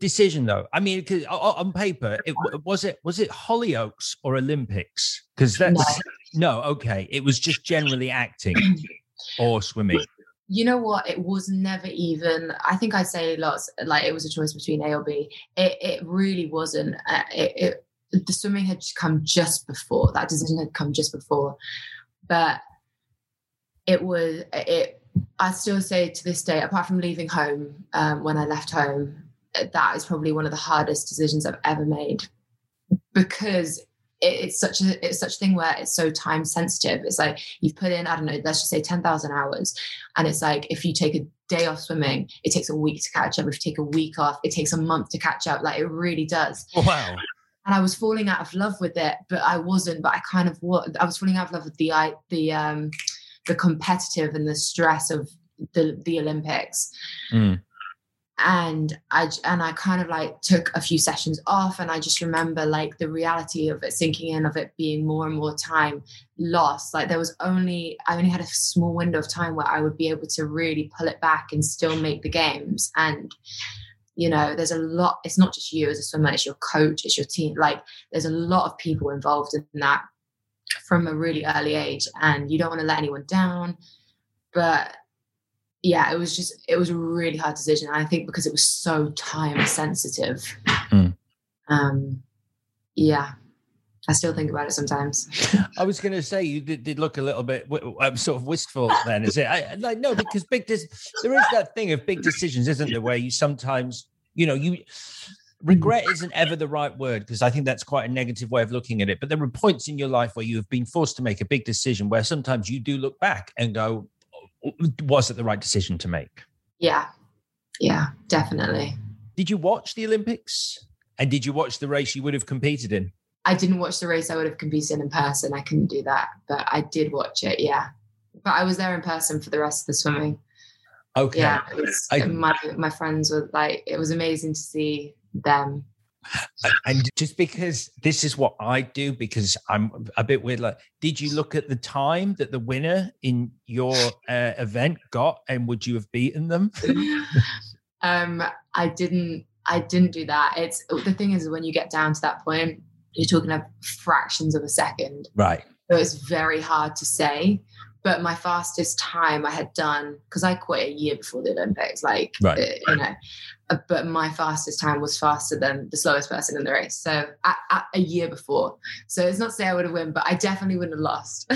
decision though? I mean, because on paper, it was it was it Hollyoaks or Olympics? Because that's no. no, okay, it was just generally acting or swimming. You know what? It was never even. I think I say lots. Like it was a choice between A or B. It it really wasn't. Uh, it, it the swimming had come just before that decision had come just before but it was it. I still say to this day, apart from leaving home um, when I left home, that is probably one of the hardest decisions I've ever made because it's such a it's such a thing where it's so time sensitive. It's like you've put in I don't know, let's just say ten thousand hours, and it's like if you take a day off swimming, it takes a week to catch up. If you take a week off, it takes a month to catch up. Like it really does. Wow. And I was falling out of love with it, but I wasn't. But I kind of was. I was falling out of love with the I the um the competitive and the stress of the the Olympics. Mm and I and I kind of like took a few sessions off and I just remember like the reality of it sinking in of it being more and more time lost. Like there was only I only had a small window of time where I would be able to really pull it back and still make the games. And you know there's a lot it's not just you as a swimmer it's your coach it's your team like there's a lot of people involved in that from a really early age and you don't want to let anyone down. But yeah, it was just it was a really hard decision. And I think because it was so time sensitive. Mm. Um, yeah, I still think about it sometimes. I was going to say you did, did, look a little bit um, sort of wistful. Then is it? I, like no, because big des- there is that thing of big decisions, isn't there? Where you sometimes you know you regret isn't ever the right word because I think that's quite a negative way of looking at it. But there are points in your life where you have been forced to make a big decision where sometimes you do look back and go, was it the right decision to make? Yeah. Yeah, definitely. Did you watch the Olympics? And did you watch the race you would have competed in? I didn't watch the race I would have competed in in person. I couldn't do that, but I did watch it. Yeah. But I was there in person for the rest of the swimming. Okay. Yeah. Was, I, my, my friends were like, it was amazing to see them and just because this is what I do, because I'm a bit weird, like, did you look at the time that the winner in your uh, event got, and would you have beaten them? um, I didn't. I didn't do that. It's the thing is when you get down to that point, you're talking of fractions of a second, right? So it's very hard to say but my fastest time I had done because I quit a year before the Olympics, like right. uh, you know, but my fastest time was faster than the slowest person in the race. So at, at a year before, so it's not to say I would have won, but I definitely wouldn't have lost.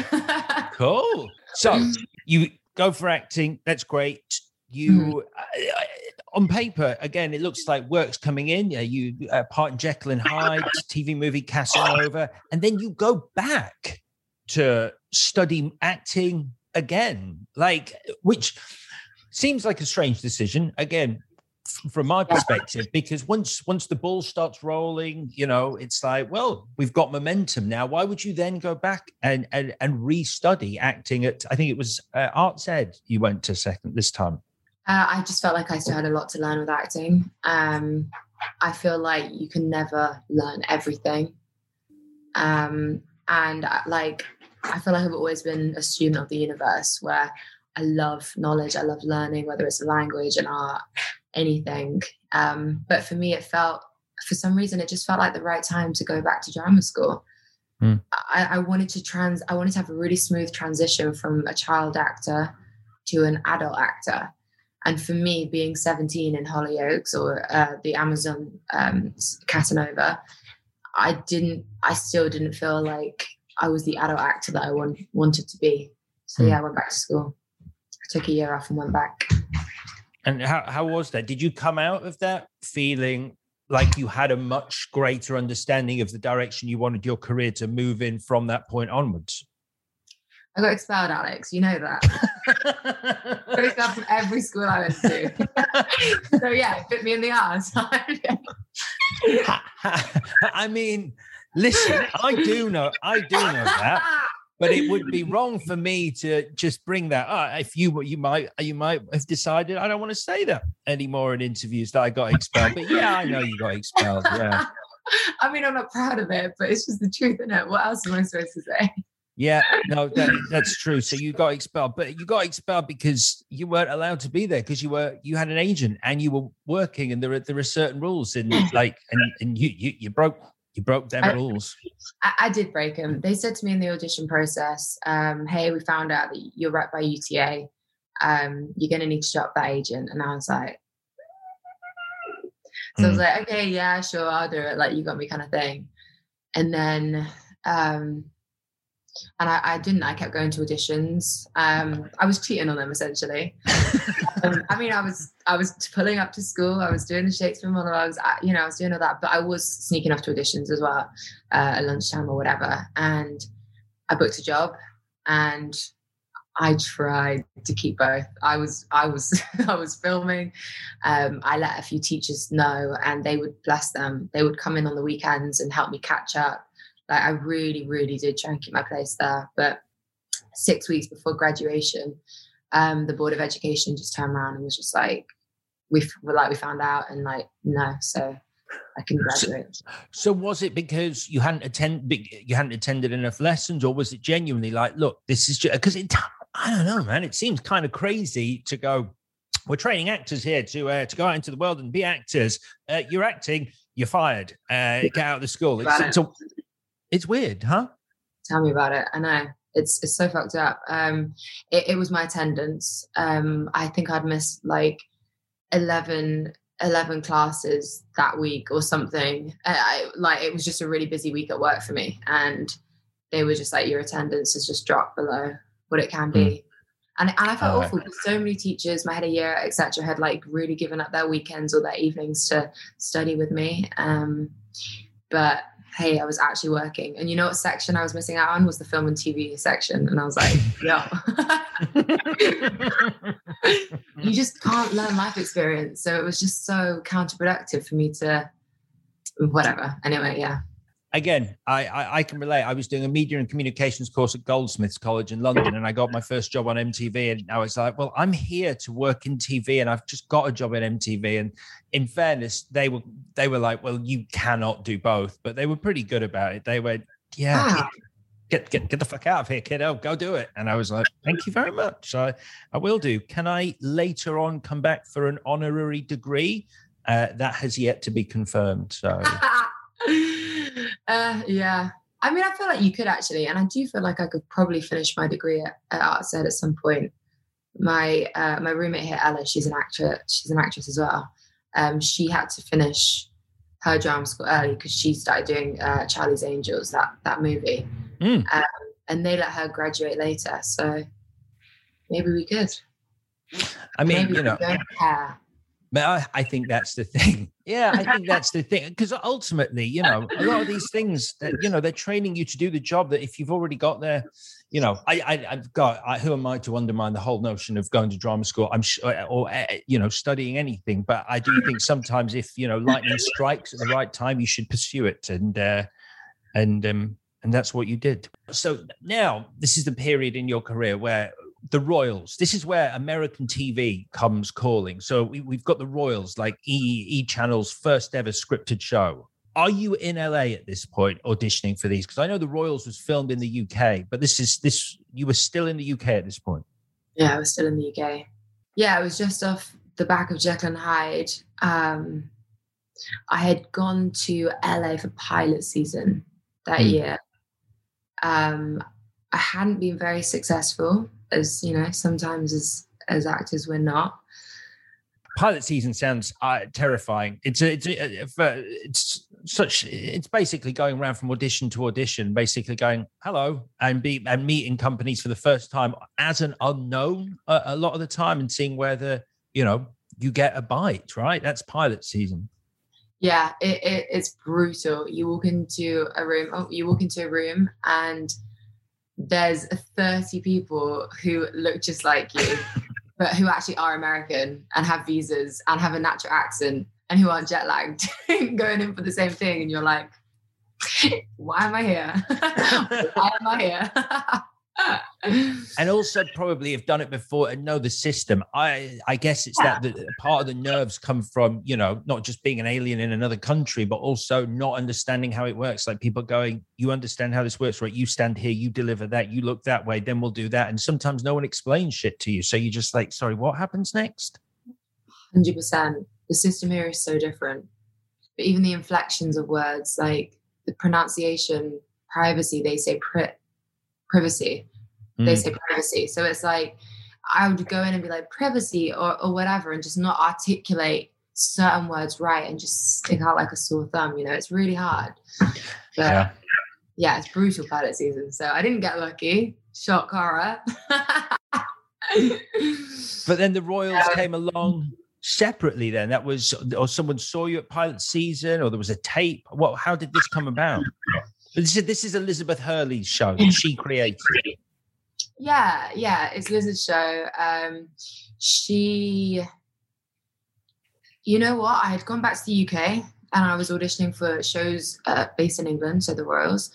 cool. So you go for acting. That's great. You. Mm-hmm. Uh, on paper, again, it looks like work's coming in. Yeah, you uh, part in Jekyll and Hyde, TV movie Casanova, and then you go back to study acting again like which seems like a strange decision again from my perspective because once once the ball starts rolling you know it's like well we've got momentum now. Why would you then go back and and, and restudy acting at i think it was uh, arts ed you went to second this time? Uh, i just felt like i still had a lot to learn with acting. Um i feel like you can never learn everything. Um and uh, like I feel like I've always been a student of the universe where I love knowledge, I love learning, whether it's a language, an art, anything. Um, but for me, it felt, for some reason, it just felt like the right time to go back to drama school. Mm. I, I wanted to trans, I wanted to have a really smooth transition from a child actor to an adult actor. And for me, being 17 in Hollyoaks or uh, the Amazon um, Casanova, I didn't, I still didn't feel like I was the adult actor that I want, wanted to be. So mm. yeah, I went back to school. I took a year off and went back. And how how was that? Did you come out of that feeling like you had a much greater understanding of the direction you wanted your career to move in from that point onwards? I got expelled, Alex. You know that. Got expelled from every school I went to. so yeah, it bit me in the ass. I mean, Listen, I do know, I do know that, but it would be wrong for me to just bring that up. If you you might you might have decided I don't want to say that anymore in interviews that I got expelled. But yeah, I know you got expelled. Yeah. I mean, I'm not proud of it, but it's just the truth, isn't it? What else am I supposed to say? Yeah, no, that, that's true. So you got expelled, but you got expelled because you weren't allowed to be there because you were you had an agent and you were working, and there are there are certain rules in like and and you you, you broke you broke them I, rules. I, I, did break them. They said to me in the audition process, um, "Hey, we found out that you're rep by UTA. Um, you're going to need to drop that agent." And I was like, "So mm. I was hmm. like, okay, yeah, sure, I'll do it. Like you got me, kind of thing." And then um, and I, I, didn't. I kept going to auditions. Um, I was cheating on them essentially. um, I mean, I was I was pulling up to school. I was doing the Shakespeare monologues. I, you know, I was doing all that, but I was sneaking off to auditions as well uh, at lunchtime or whatever. And I booked a job, and I tried to keep both. I was I was I was filming. Um, I let a few teachers know, and they would bless them. They would come in on the weekends and help me catch up like I really, really did try and keep my place there. But six weeks before graduation, um, the Board of Education just turned around and was just like, we like we found out and like no, so I can graduate. So, so, was it because you hadn't attend you hadn't attended enough lessons, or was it genuinely like, look, this is just because it? I don't know, man. It seems kind of crazy to go. We're training actors here to uh, to go out into the world and be actors. Uh, you're acting. You're fired. Uh, get out of the school. It's, it's, a, it's weird, huh? Tell me about it. I know it's it's so fucked up. Um, it, it was my attendance. Um, I think I'd missed like 11, 11 classes that week or something. I, I, like it was just a really busy week at work for me, and they were just like, your attendance has just dropped below what it can be. Mm. And, and I felt oh, awful because so many teachers, my head of year, etc., had like really given up their weekends or their evenings to study with me. Um, but hey, I was actually working. And you know what section I was missing out on was the film and TV section. And I was like, yo, you just can't learn life experience. So it was just so counterproductive for me to, whatever. Anyway, yeah again, I, I, I can relate. I was doing a media and communications course at Goldsmiths College in London, and I got my first job on MTV. And I was like, well, I'm here to work in TV, and I've just got a job at MTV. And in fairness, they were they were like, well, you cannot do both, but they were pretty good about it. They went, yeah. Ah. Get, get get the fuck out of here, kiddo. Go do it. And I was like, thank you very much. I, I will do. Can I later on come back for an honorary degree? Uh, that has yet to be confirmed. So uh, yeah. I mean, I feel like you could actually, and I do feel like I could probably finish my degree at, at ArtsEd at some point. My uh, my roommate here, Ella, she's an actress. She's an actress as well. Um, she had to finish her drama school early because she started doing uh, Charlie's Angels, that that movie, mm. um, and they let her graduate later. So maybe we could. I mean, maybe you know, but I, I, think that's the thing. Yeah, I think that's the thing. Because ultimately, you know, a lot of these things that, you know, they're training you to do the job that if you've already got there, you know, I, I have got, I, who am I to undermine the whole notion of going to drama school? I'm sure, uh, or, uh, you know, studying anything. But I do think sometimes if, you know, lightning strikes at the right time, you should pursue it. And, uh, and, um, and that's what you did. So now this is the period in your career where the Royals. This is where American TV comes calling. So we, have got the Royals, like E E Channel's first ever scripted show. Are you in LA at this point auditioning for these? Because I know the Royals was filmed in the UK, but this is this you were still in the UK at this point. Yeah, I was still in the UK. Yeah, it was just off the back of Jekyll and Hyde. Um, I had gone to LA for pilot season that mm. year. Um, I hadn't been very successful as you know sometimes as as actors we're not. Pilot season sounds uh, terrifying. It's a, it's a, uh, it's such it's basically going around from audition to audition basically going hello and be and meeting companies for the first time as an unknown a, a lot of the time and seeing whether you know you get a bite right? That's pilot season. Yeah it, it, it's brutal. You walk into a room oh, you walk into a room and there's 30 people who look just like you, but who actually are American and have visas and have a natural accent and who aren't jet lagged going in for the same thing. And you're like, why am I here? why am I here? And also probably have done it before and know the system. I I guess it's yeah. that the, part of the nerves come from you know not just being an alien in another country, but also not understanding how it works. Like people going, you understand how this works, right? You stand here, you deliver that, you look that way, then we'll do that. And sometimes no one explains shit to you, so you're just like, sorry, what happens next? Hundred percent. The system here is so different, but even the inflections of words, like the pronunciation, privacy, they say pri- privacy. They mm. say privacy so it's like i would go in and be like privacy or, or whatever and just not articulate certain words right and just stick out like a sore thumb you know it's really hard but yeah, yeah, it's brutal pilot season. So I didn't get lucky. Shock horror. but then the Royals came along separately. Then that was, or someone saw you at pilot season, or there was a tape. What? How did this come about? This is, this is Elizabeth Hurley's show that she created. Yeah, yeah, it's Liz's show. Um, she, you know what? I had gone back to the UK and I was auditioning for shows uh, based in England, so the Royals,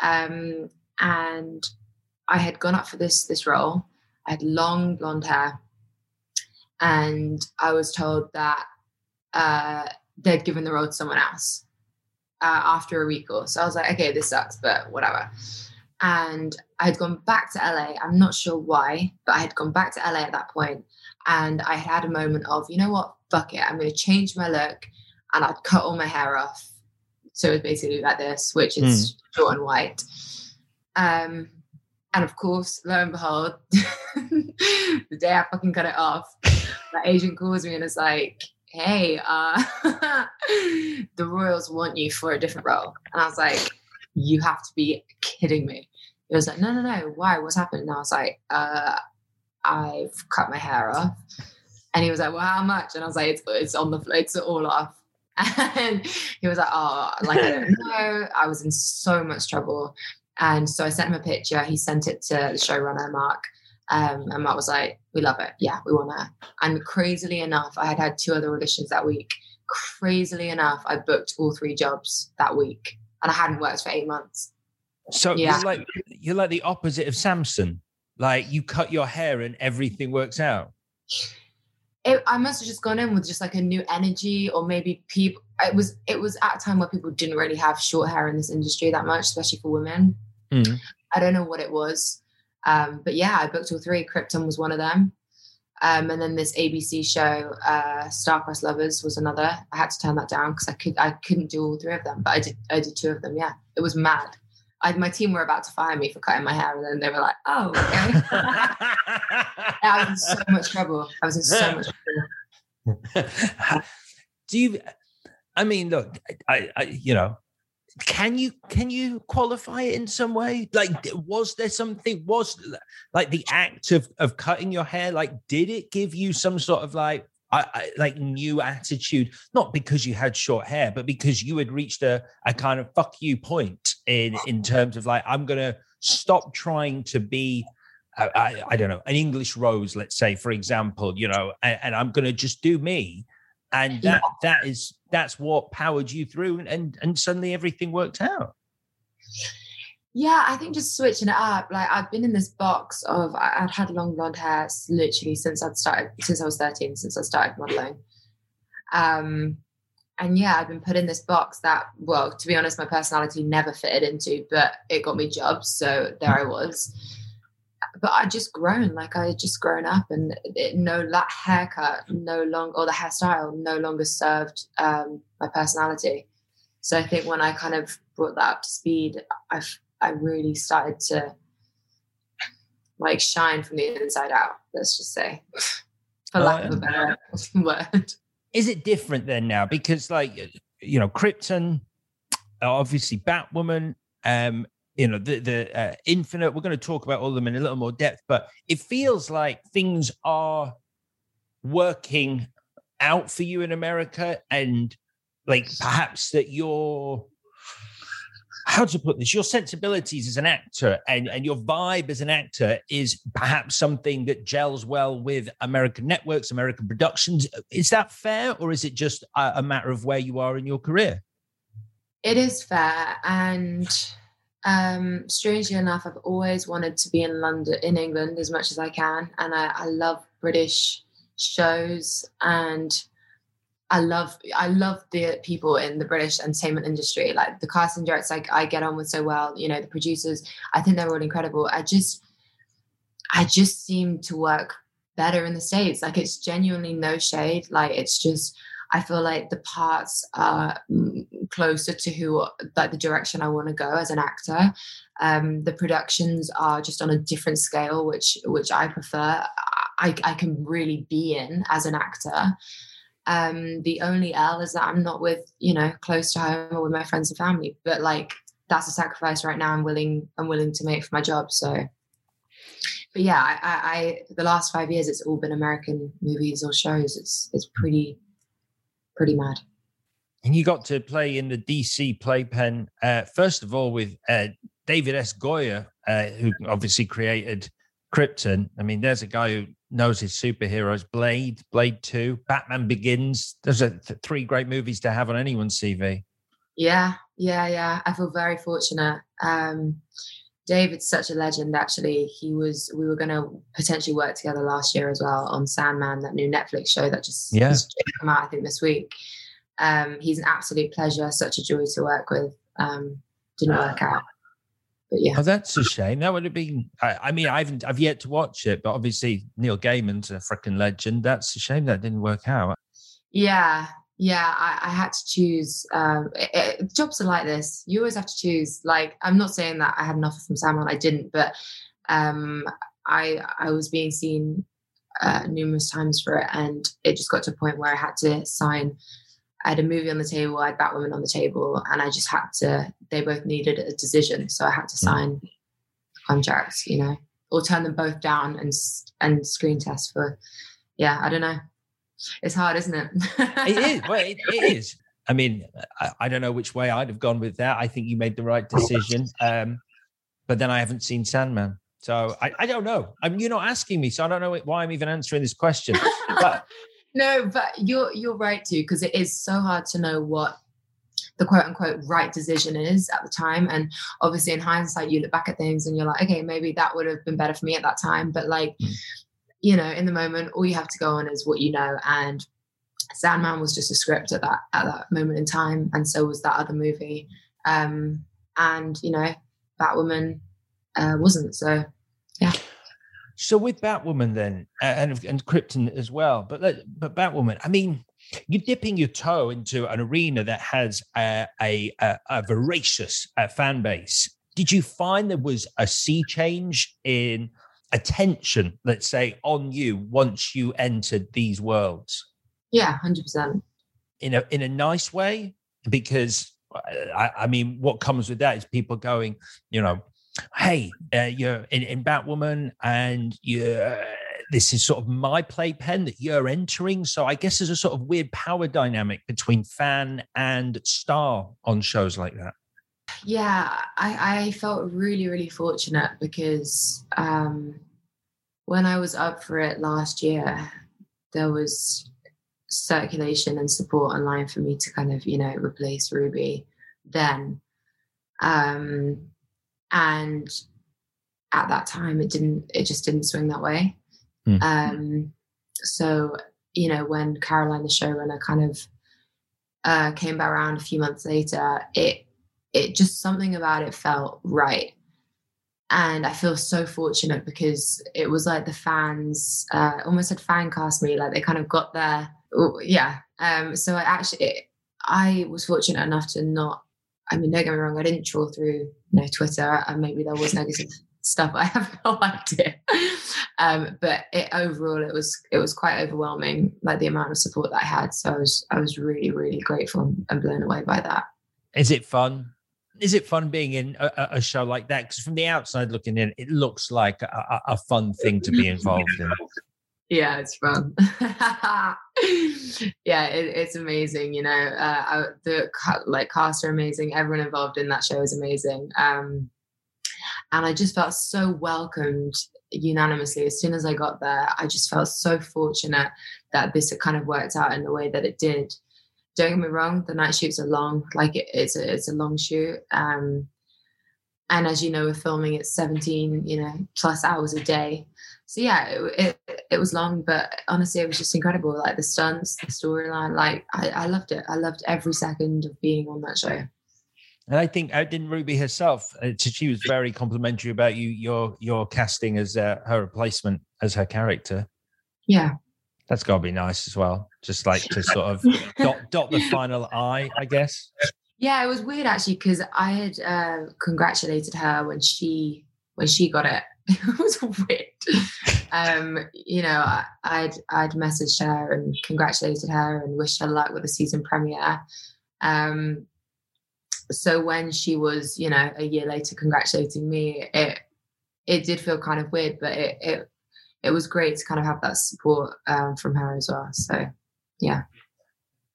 um, and I had gone up for this this role. I had long blonde hair, and I was told that uh, they'd given the role to someone else uh, after a week or so. I was like, okay, this sucks, but whatever and I had gone back to LA. I'm not sure why, but I had gone back to LA at that point, and I had a moment of, you know what, fuck it, I'm going to change my look, and I'd cut all my hair off. So it was basically like this, which is mm. short and white. Um, and of course, lo and behold, the day I fucking cut it off, my agent calls me and is like, "Hey, uh, the Royals want you for a different role," and I was like you have to be kidding me. He was like, no, no, no, why? What's happened? And I was like, uh, I've cut my hair off. And he was like, well, how much? And I was like, it's, it's on the, floor, it's all off. And he was like, oh, like, I don't know. I was in so much trouble. And so I sent him a picture. He sent it to the showrunner, Mark. Um, and Mark was like, we love it. Yeah, we want her. And crazily enough, I had had two other auditions that week. Crazily enough, I booked all three jobs that week and I hadn't worked for eight months. So yeah. you're like you're like the opposite of Samson. Like you cut your hair and everything works out. It, I must have just gone in with just like a new energy, or maybe people. It was it was at a time where people didn't really have short hair in this industry that much, especially for women. Mm. I don't know what it was, um, but yeah, I booked all three. Krypton was one of them. Um, and then this ABC show, uh, Starcrossed Lovers, was another. I had to turn that down because I could I couldn't do all three of them, but I did I did two of them. Yeah, it was mad. I, my team were about to fire me for cutting my hair, and then they were like, "Oh, okay." I was in so much trouble. I was in so much trouble. do you? I mean, look, I, I, you know, can you can you qualify it in some way? Like was there something was like the act of of cutting your hair like did it give you some sort of like I, I, like new attitude? Not because you had short hair but because you had reached a, a kind of fuck you point in in terms of like i'm gonna stop trying to be I, I, I don't know an english rose let's say for example you know and, and i'm gonna just do me. And that yeah. that is that's what powered you through and and and suddenly everything worked out. Yeah i think just switching it up like i've been in this box of i'd had long blonde hair literally since i'd started since i was 13 since i started modeling. Um and yeah i've been put in this box that well to be honest my personality never fitted into but it got me jobs so there i was but I just grown, like I just grown up, and it, no that haircut, no longer or the hairstyle no longer served um, my personality. So I think when I kind of brought that up to speed, I I really started to like shine from the inside out. Let's just say, for lack of a better word. Is it different then now? Because like you know, Krypton, obviously Batwoman, um, you know the the uh, infinite we're going to talk about all of them in a little more depth but it feels like things are working out for you in america and like perhaps that your how to put this? Your sensibilities as an actor and, and your vibe as an actor is perhaps something that gels well with american networks american productions. Is that fair or is it just a, a matter of where you are in your career? It is fair and um, strangely enough, I've always wanted to be in London, in England, as much as I can, and I, I love British shows, and I love I love the people in the British entertainment industry, like the casting directors. Like I get on with so well, you know, the producers. I think they're all incredible. I just, I just seem to work better in the states. Like it's genuinely no shade. Like it's just I feel like the parts are mm, closer to who, like the direction I want to go as an actor. Um, the productions are just on a different scale, which which I prefer. I, I can really be in as an actor. Um, the only L is that I'm not with, you know, close to home or with my friends and family. But like that's a sacrifice right now I'm willing I'm willing to make for my job. So but yeah, I, I, I the last five years it's all been American movies or shows. It's it's pretty pretty mad. And you got to play in the DC playpen, uh, first of all, with uh, David S. Goyer, uh, who obviously created Krypton. I mean, there's a guy who knows his superheroes. Blade, Blade 2, Batman Begins. Those are th- three great movies to have on anyone's CV. Yeah, yeah, yeah. I feel very fortunate. Um, David's such a legend. Actually, he was. We were going to potentially work together last year as well on Sandman, that new Netflix show that just, yeah. just came out. I think this week. Um, he's an absolute pleasure. Such a joy to work with. Um, didn't work out, but yeah. Oh, that's a shame. That would have been. I, I mean, I haven't. I've yet to watch it, but obviously Neil Gaiman's a freaking legend. That's a shame that didn't work out. Yeah, yeah, I, I, had to choose. Um, it, it, jobs are like this. You always have to choose. Like, I'm not saying that I had an offer from Sandman. I didn't, but um, I I was being seen uh, numerous times for it, and it just got to a point where I had to sign. I had a movie on the table, I had Batwoman on the table, and I just had to. They both needed a decision, so I had to hmm. sign contracts. You know, or turn them both down and and screen test for. Yeah, I don't know. It's hard, isn't it? it is. Well, it, it is. I mean, I, I, don't know which way I'd have gone with that. I think you made the right decision. Um, but then I haven't seen Sandman. So I, I don't know. I mean, you're not asking me, so I don't know why I'm even answering this question. But no, but you're you're right too, because it is so hard to know what the quote unquote right decision is at the time. And obviously in hindsight, you look back at things and you're like, okay, maybe that would have been better for me at that time. But like, mm you know, in the moment, all you have to go on is what you know. And Sandman was just a script at that at that moment in time, and so was that other movie. Um, and you know, Batwoman uh, wasn't. So, yeah. So with Batwoman then, and and Krypton as well, but but Batwoman, I mean, you're dipping your toe into an arena that has a a, a, a voracious uh, fan base. Did you find there was a sea change in attention, let's say, on you once you entered these worlds? Yeah, hundred percent. In a in a nice way, because uh, I, I, mean, what comes with that is people going, you know, hey, uh, you're in, in Batwoman, and you. Uh, this is sort of my playpen that you're entering. So I guess there's a sort of weird power dynamic between fan and star on shows like that yeah, I, I felt really, really fortunate because um, when I was up for it last year, there was circulation and support online for me to kind of, you know, replace Ruby then. Um, and at that time, it didn't, it just didn't swing that way. Mm. Um, so, you know, when Caroline, the showrunner, kind of uh, came back around a few months later, it it just something about it felt right. And I feel so fortunate because it was like the fans uh, almost had fan cast me, like they kind of got there. Yeah. Um, so I actually, it, I was fortunate enough to not, I mean, don't get me wrong, I didn't trawl through you know, Twitter and maybe there was negative stuff. I have no idea. Um, but it, overall, it was it was quite overwhelming, like the amount of support that I had. So I was I was really really grateful and blown away by that. Is it fun? Is it fun being in a, a show like that? Because from the outside looking in, it looks like a, a fun thing to be involved in. Yeah, it's fun. yeah, it, it's amazing. You know, uh, the like cast are amazing. Everyone involved in that show is amazing. Um, and I just felt so welcomed unanimously as soon as I got there. I just felt so fortunate that this had kind of worked out in the way that it did don't get me wrong, the night shoots are long. Like it, it's a it's a long shoot. Um, and as you know, we're filming, it's 17, you know, plus hours a day. So yeah, it, it, it was long, but honestly, it was just incredible. Like the stunts, the storyline, like I, I loved it. I loved every second of being on that show. And I think uh, didn't Ruby herself. Uh, she was very complimentary about you, your your casting as uh, her replacement as her character. Yeah, that's got to be nice as well. Just like to sort of dot, dot the final I, I guess. Yeah, it was weird actually because I had uh, congratulated her when she when she got it. It was weird. Um, you know, I, I'd I'd messaged her and congratulated her and wished her luck with the season premiere. Um, so when she was, you know, a year later congratulating me, it it did feel kind of weird, but it it it was great to kind of have that support um, from her as well. So yeah.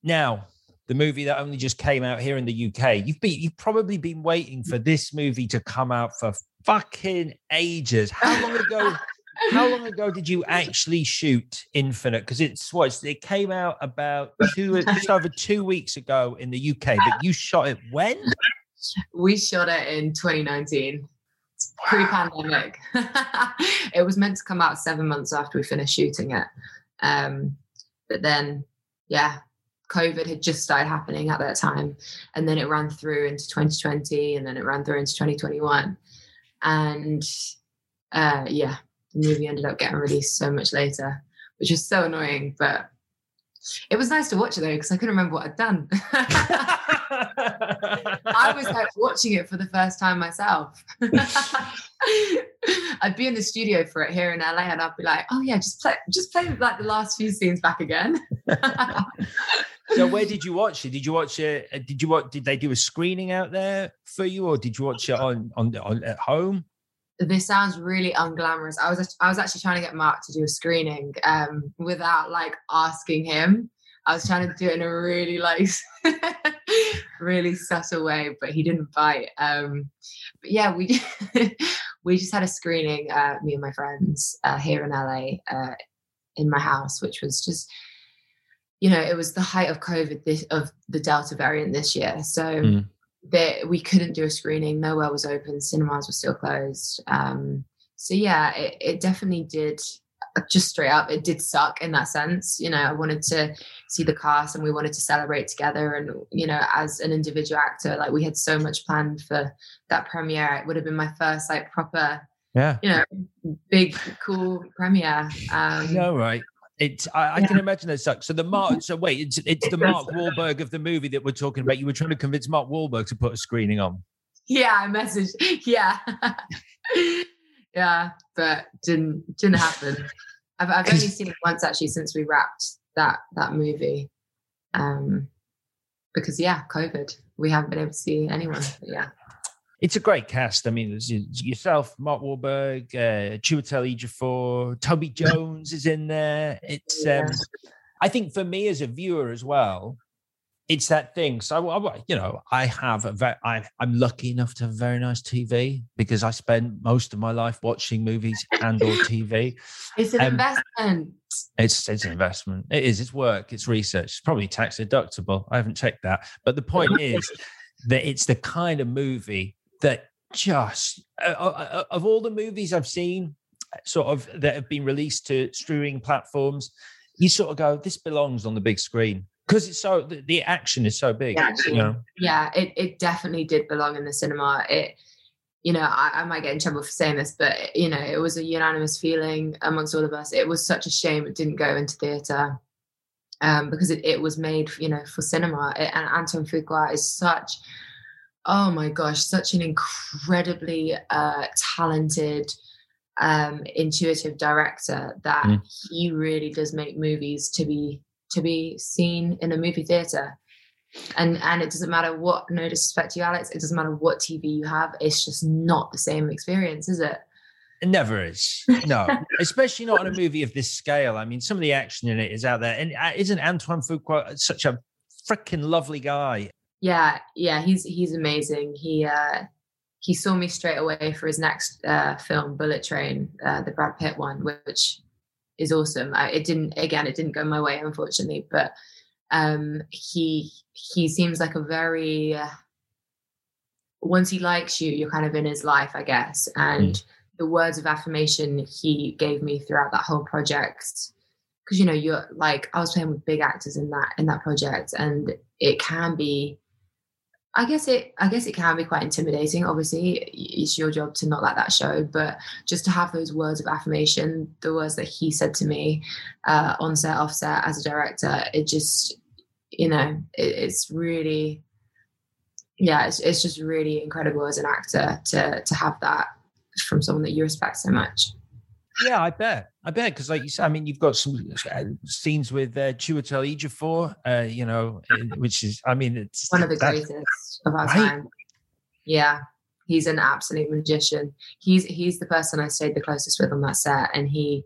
Now, the movie that only just came out here in the UK, you've been you've probably been waiting for this movie to come out for fucking ages. How long ago? how long ago did you actually shoot Infinite? Because it's what it came out about two just over two weeks ago in the UK, but you shot it when? We shot it in 2019 pre-pandemic. it was meant to come out seven months after we finished shooting it, um, but then, yeah, COVID had just started happening at that time, and then it ran through into 2020, and then it ran through into 2021, and uh, yeah, the movie ended up getting released so much later, which is so annoying. But it was nice to watch it though because I couldn't remember what I'd done. I was like watching it for the first time myself. I'd be in the studio for it here in LA, and I'd be like, "Oh yeah, just play, just play like the last few scenes back again." so, where did you watch it? Did you watch it? Uh, did you what? Did they do a screening out there for you, or did you watch it on on, on at home? This sounds really unglamorous. I was I was actually trying to get Mark to do a screening um, without like asking him. I was trying to do it in a really like really subtle way, but he didn't bite. Um, but yeah, we we just had a screening, uh, me and my friends uh, here in LA, uh, in my house, which was just you know it was the height of COVID this, of the Delta variant this year, so. Mm that we couldn't do a screening nowhere was open cinemas were still closed. Um, so yeah it, it, definitely did uh, just straight up it did suck in that sense you know i wanted to see the cast and we wanted to celebrate together and you know as an individual actor like we had so much planned for that premiere. It would have been my first like proper yeah. you know big cool premiere. Um no right it's I, I, can imagine that sucks. So the Mark, so wait, it's it's the Mark Wahlberg of the movie that we're talking about. You were trying to convince Mark Wahlberg to put a screening on. Yeah, I messaged. Yeah, yeah, but didn't didn't happen. I've I've only seen it once actually since we wrapped that that movie, um, because yeah, COVID. We haven't been able to see anyone. But yeah it's a great cast. I mean, there's yourself, Mark Wahlberg, uh, Chiwetel Ejiofor, Toby Jones is in there. It's, um, I think for me as a viewer as well, it's that thing. So, I, you know, I have a very, I, I'm lucky enough to have very nice TV because I spend most of my life watching movies and or TV. It's an um, investment. It's it's an investment. It is. It's work. It's research. It's probably tax deductible. I haven't checked that, but the point is that it's the kind of movie that just uh, of all the movies I've seen, sort of that have been released to streaming platforms, you sort of go, this belongs on the big screen because it's so the, the, action is so big. Yeah, you know? yeah, it it definitely did belong in the cinema. It, you know, I, I might get in trouble for saying this, but you know, it was a unanimous feeling amongst all of us. It was such a shame it didn't go into theatre. Um, because it, it was made, you know, for cinema. It, and Antoine Fuqua is such oh my gosh, such an incredibly uh, talented, um, intuitive director that mm. he really does make movies to be to be seen in a movie theater. And and it doesn't matter what no disrespect to you, Alex, it doesn't matter what TV you have, it's just not the same experience, is it? It never is. No, especially not on a movie of this scale. I mean, some of the action in it is out there. And uh, isn't Antoine Fuqua such a freaking lovely guy? Yeah yeah he's he's amazing. He uh he saw me straight away for his next uh film bullet train uh the brad pitt one which is awesome. I, it didn't again it didn't go my way unfortunately but um he he seems like a very uh, once he likes you you're kind of in his life i guess. And mm. the words of affirmation he gave me throughout that whole project because you know you're like i was playing with big actors in that in that project and it can be I guess it I guess it can be quite intimidating. Obviously, it's your job to not let that show, but just to have those words of affirmation, the words that he said to me uh, on set, off set as a director, it just you know it, it's really yeah, it's it's just really incredible as an actor to to have that from someone that you respect so much. Yeah, I bet. I bet because, like you said, I mean, you've got some uh, scenes with uh, Chiwetel Ejiofor, uh, you know, which is, I mean, it's one of the greatest of our right? time. Yeah, he's an absolute magician. He's he's the person I stayed the closest with on that set, and he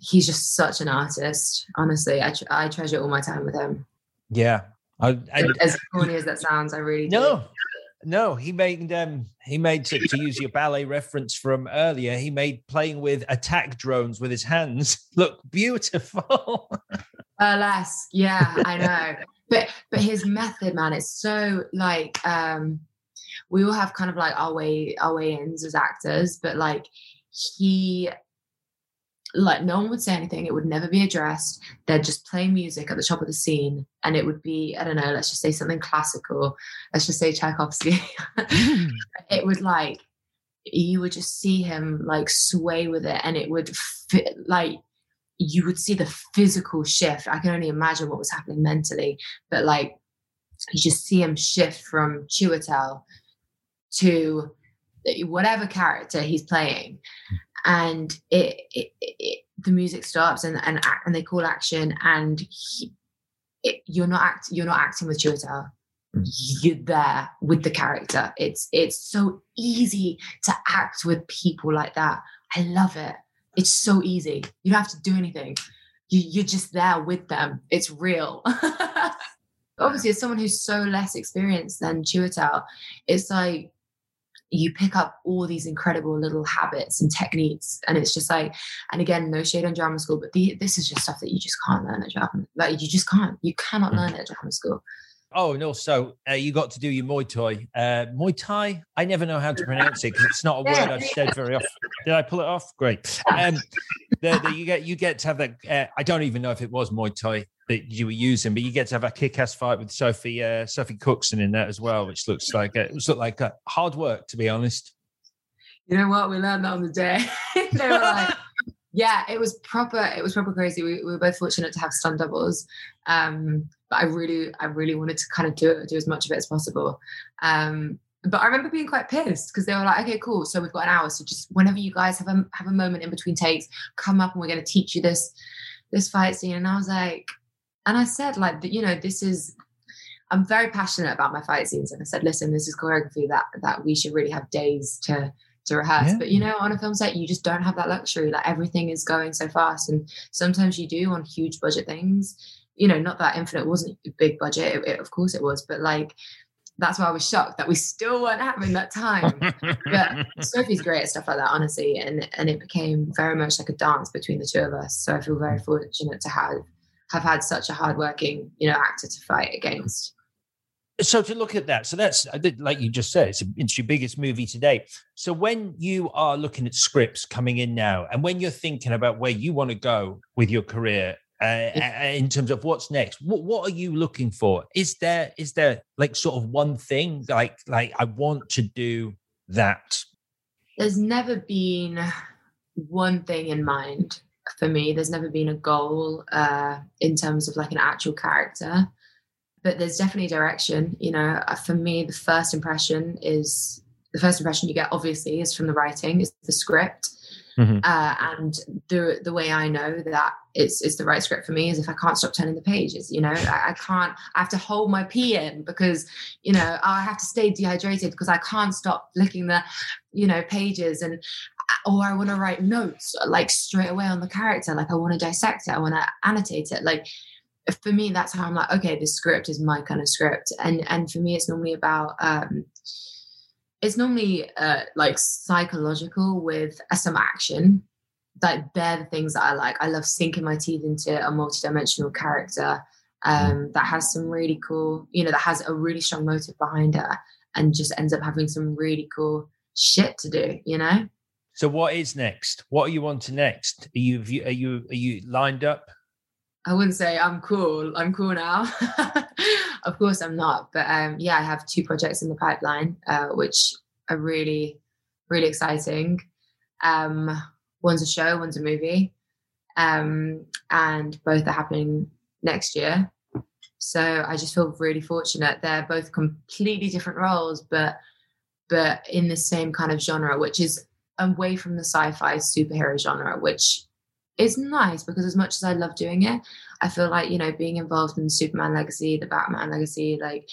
he's just such an artist. Honestly, I I treasure all my time with him. Yeah, I, as corny as that sounds, I really no. Do. No, he made um he made to, to, use your ballet reference from earlier. He made playing with attack drones with his hands look beautiful. Burlesque, yeah, I know. but but his method, man, it's so like um we all have kind of like our way our way ins as actors, but like he like no one would say anything. It would never be addressed. They'd just play music at the top of the scene and it would be i don't know let's just say something classical. Let's just say tchaikovsky. Hmm. It would like you would just see him like sway with it and it would fit like you would see the physical shift. I can only imagine what was happening mentally but like you just see him shift from chiwetel to whatever character he's playing and it, it, it, the music stops and and and they call action and he, it, you're not act you're not acting with Chiwetel. You're there with the character. It's it's so easy to act with people like that. I love it. It's so easy. You don't have to do anything. You, you're just there with them. It's real. Obviously, as someone who's so less experienced than Chiwetel, it's like you pick up all these incredible little habits and techniques and it's just like and again no shade on drama school but the, this is just stuff that you just can't learn at drama like you just can't you cannot mm. learn it at drama school Oh no! So uh, you got to do your Muay Thai. Uh, Muay Thai. I never know how to pronounce it because it's not a word I've said very often. Did I pull it off? Great. Um, the, the, you get you get to have that. Uh, I don't even know if it was Muay Thai that you were using, but you get to have a kick-ass fight with Sophie uh, Sophie Cookson in that as well, which looks like a, it looks like a hard work to be honest. You know what? We learned that on the day. they were like, yeah, it was proper. It was proper crazy. We, we were both fortunate to have stunt doubles, um, but I really, I really wanted to kind of do it, do as much of it as possible. Um, but I remember being quite pissed because they were like, "Okay, cool. So we've got an hour. So just whenever you guys have a have a moment in between takes, come up and we're going to teach you this this fight scene." And I was like, and I said, like, you know, this is, I'm very passionate about my fight scenes. And I said, listen, this is choreography that that we should really have days to to rehearse. Yeah. But you know, on a film set, you just don't have that luxury. Like everything is going so fast. And sometimes you do on huge budget things. You know, not that Infinite wasn't a big budget. It, it, of course it was, but like that's why I was shocked that we still weren't having that time. but Sophie's great at stuff like that, honestly, and and it became very much like a dance between the two of us. So I feel very mm. fortunate to have have had such a hardworking, you know, actor to fight against. So to look at that, so that's like you just said, it's, it's your biggest movie today. So when you are looking at scripts coming in now, and when you're thinking about where you want to go with your career, uh, in terms of what's next what, what are you looking for is there is there like sort of one thing like like i want to do that there's never been one thing in mind for me. There's never been a goal uh, in terms of like an actual character, but there's definitely direction. You know, uh, for me, the first impression is the first impression you get obviously is from the writing, is the script. Mm-hmm. Uh, and the the way I know that it's it's the right script for me is if I can't stop turning the pages. You know, I, I, can't. I have to hold my pee in because you know I have to stay dehydrated because I can't stop licking the you know pages and or I want to write notes like straight away on the character. Like I want to dissect it. I want to annotate it. Like for me, that's how I'm like, okay, this script is my kind of script. And and for me, it's normally about um it's normally uh like psychological with uh, some action. Like they're the things that I like. I love sinking my teeth into a multidimensional character um that has some really cool, you know, that has a really strong motive behind her and just ends up having some really cool shit to do, you know? So what is next? What are you on to next? Are you are you are you lined up? I wouldn't say I'm cool. I'm cool now. of course I'm not. But um, yeah, I have two projects in the pipeline, uh, which are really, really exciting. Um, one's a show, one's a movie. Um, and both are happening next year. So I just feel really fortunate. They're both completely different roles, but but in the same kind of genre, which is away from the sci-fi superhero genre, which is nice because as much as I love doing it, I feel like you know being involved in the Superman legacy, the Batman legacy, like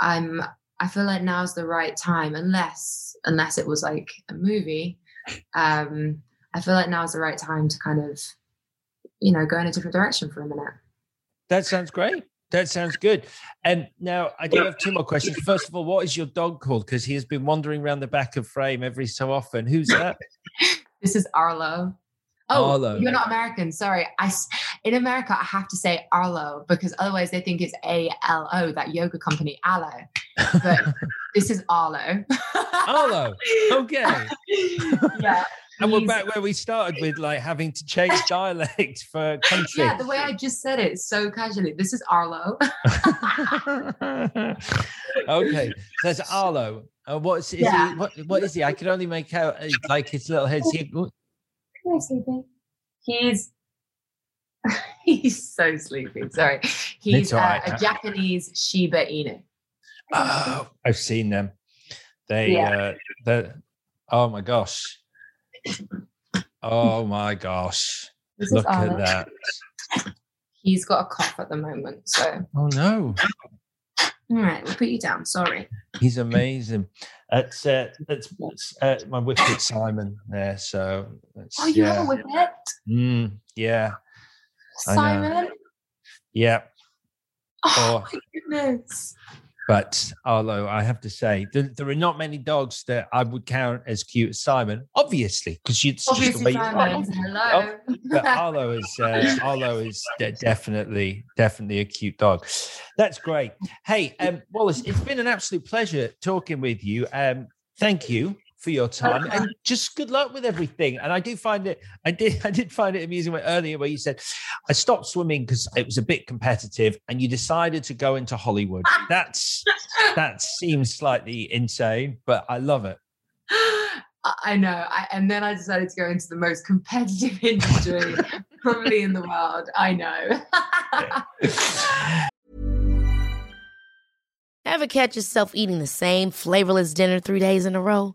I'm. I feel like now's the right time, unless unless it was like a movie. Um, I feel like now is the right time to kind of, you know, go in a different direction for a minute. That sounds great. That sounds good. And now I do have two more questions. First of all, what is your dog called? Because he has been wandering around the back of frame every so often. Who's that? this is Arlo. Oh, Arlo. you're not American. Sorry. I, in America I have to say Arlo because otherwise they think it's A L O, that yoga company, Alo. But this is Arlo. Arlo. Okay. yeah. And we're back where we started with like having to change dialect for country. Yeah, the way I just said it so casually. This is Arlo. okay, that's Arlo. Uh, what's is Yeah. he? What, what is he? I can only make out uh, like his little head. He, Come here, sleepy. He's he's so sleepy. Sorry. He's uh, right. a Japanese Shiba Inu. oh, I've seen them. They, Yeah. uh, the, oh my gosh, oh my gosh, This look at that. He's got a cough at the moment. So Oh no, all right, we'll put you down. Sorry. he's amazing. That's uh, that's, uh, my whippet Simon there. So Oh, you yeah, have a whippet? Mm, yeah, Simon? yeah. Oh, Oh. my goodness. But Arlo, I have to say, there, there are not many dogs that I would count as cute as Simon. Obviously, because it's just the Obviously, way Simon. Hello. But Arlo is uh, Arlo is de- definitely definitely a cute dog. That's great. Hey, um, Wallis, it's been an absolute pleasure talking with you. Um, thank you for your time and just good luck with everything. And I do find it, I did, I did find it amusing when- earlier where you said I stopped swimming because it was a bit competitive, and you decided to go into Hollywood. That's that seems slightly insane, but I love it. I- I know. I, and then I decided to go into the most competitive industry probably in the world. I know. Ever catch yourself eating the same flavorless dinner three days in a row?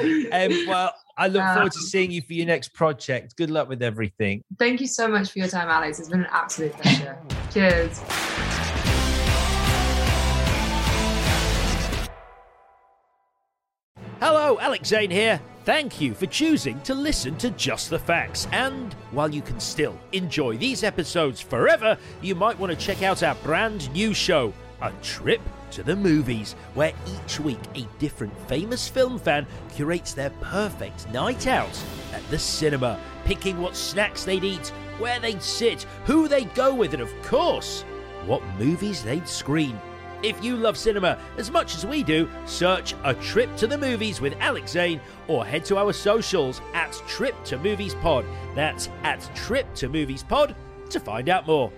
Um, well, I look Uh, forward to seeing you for your next project. Good luck with everything. Thank you so much for your time, Alex. It's been an absolute pleasure. Cheers. Hello, Alex Zane here. Thank you for choosing to listen to Just the Facts. And while you can still enjoy these episodes forever, you might want to check out our brand new show, A Trip to the Movies, where each week a different famous film fan curates their perfect night out at the cinema, picking what snacks they'd eat, where they'd sit, who they'd go with, and of course, what movies they'd screen. If you love cinema as much as we do, search A Trip to the Movies with Alex Zane or head to our socials at Trip to Movies Pod. That's at Trip to Movies Pod to find out more.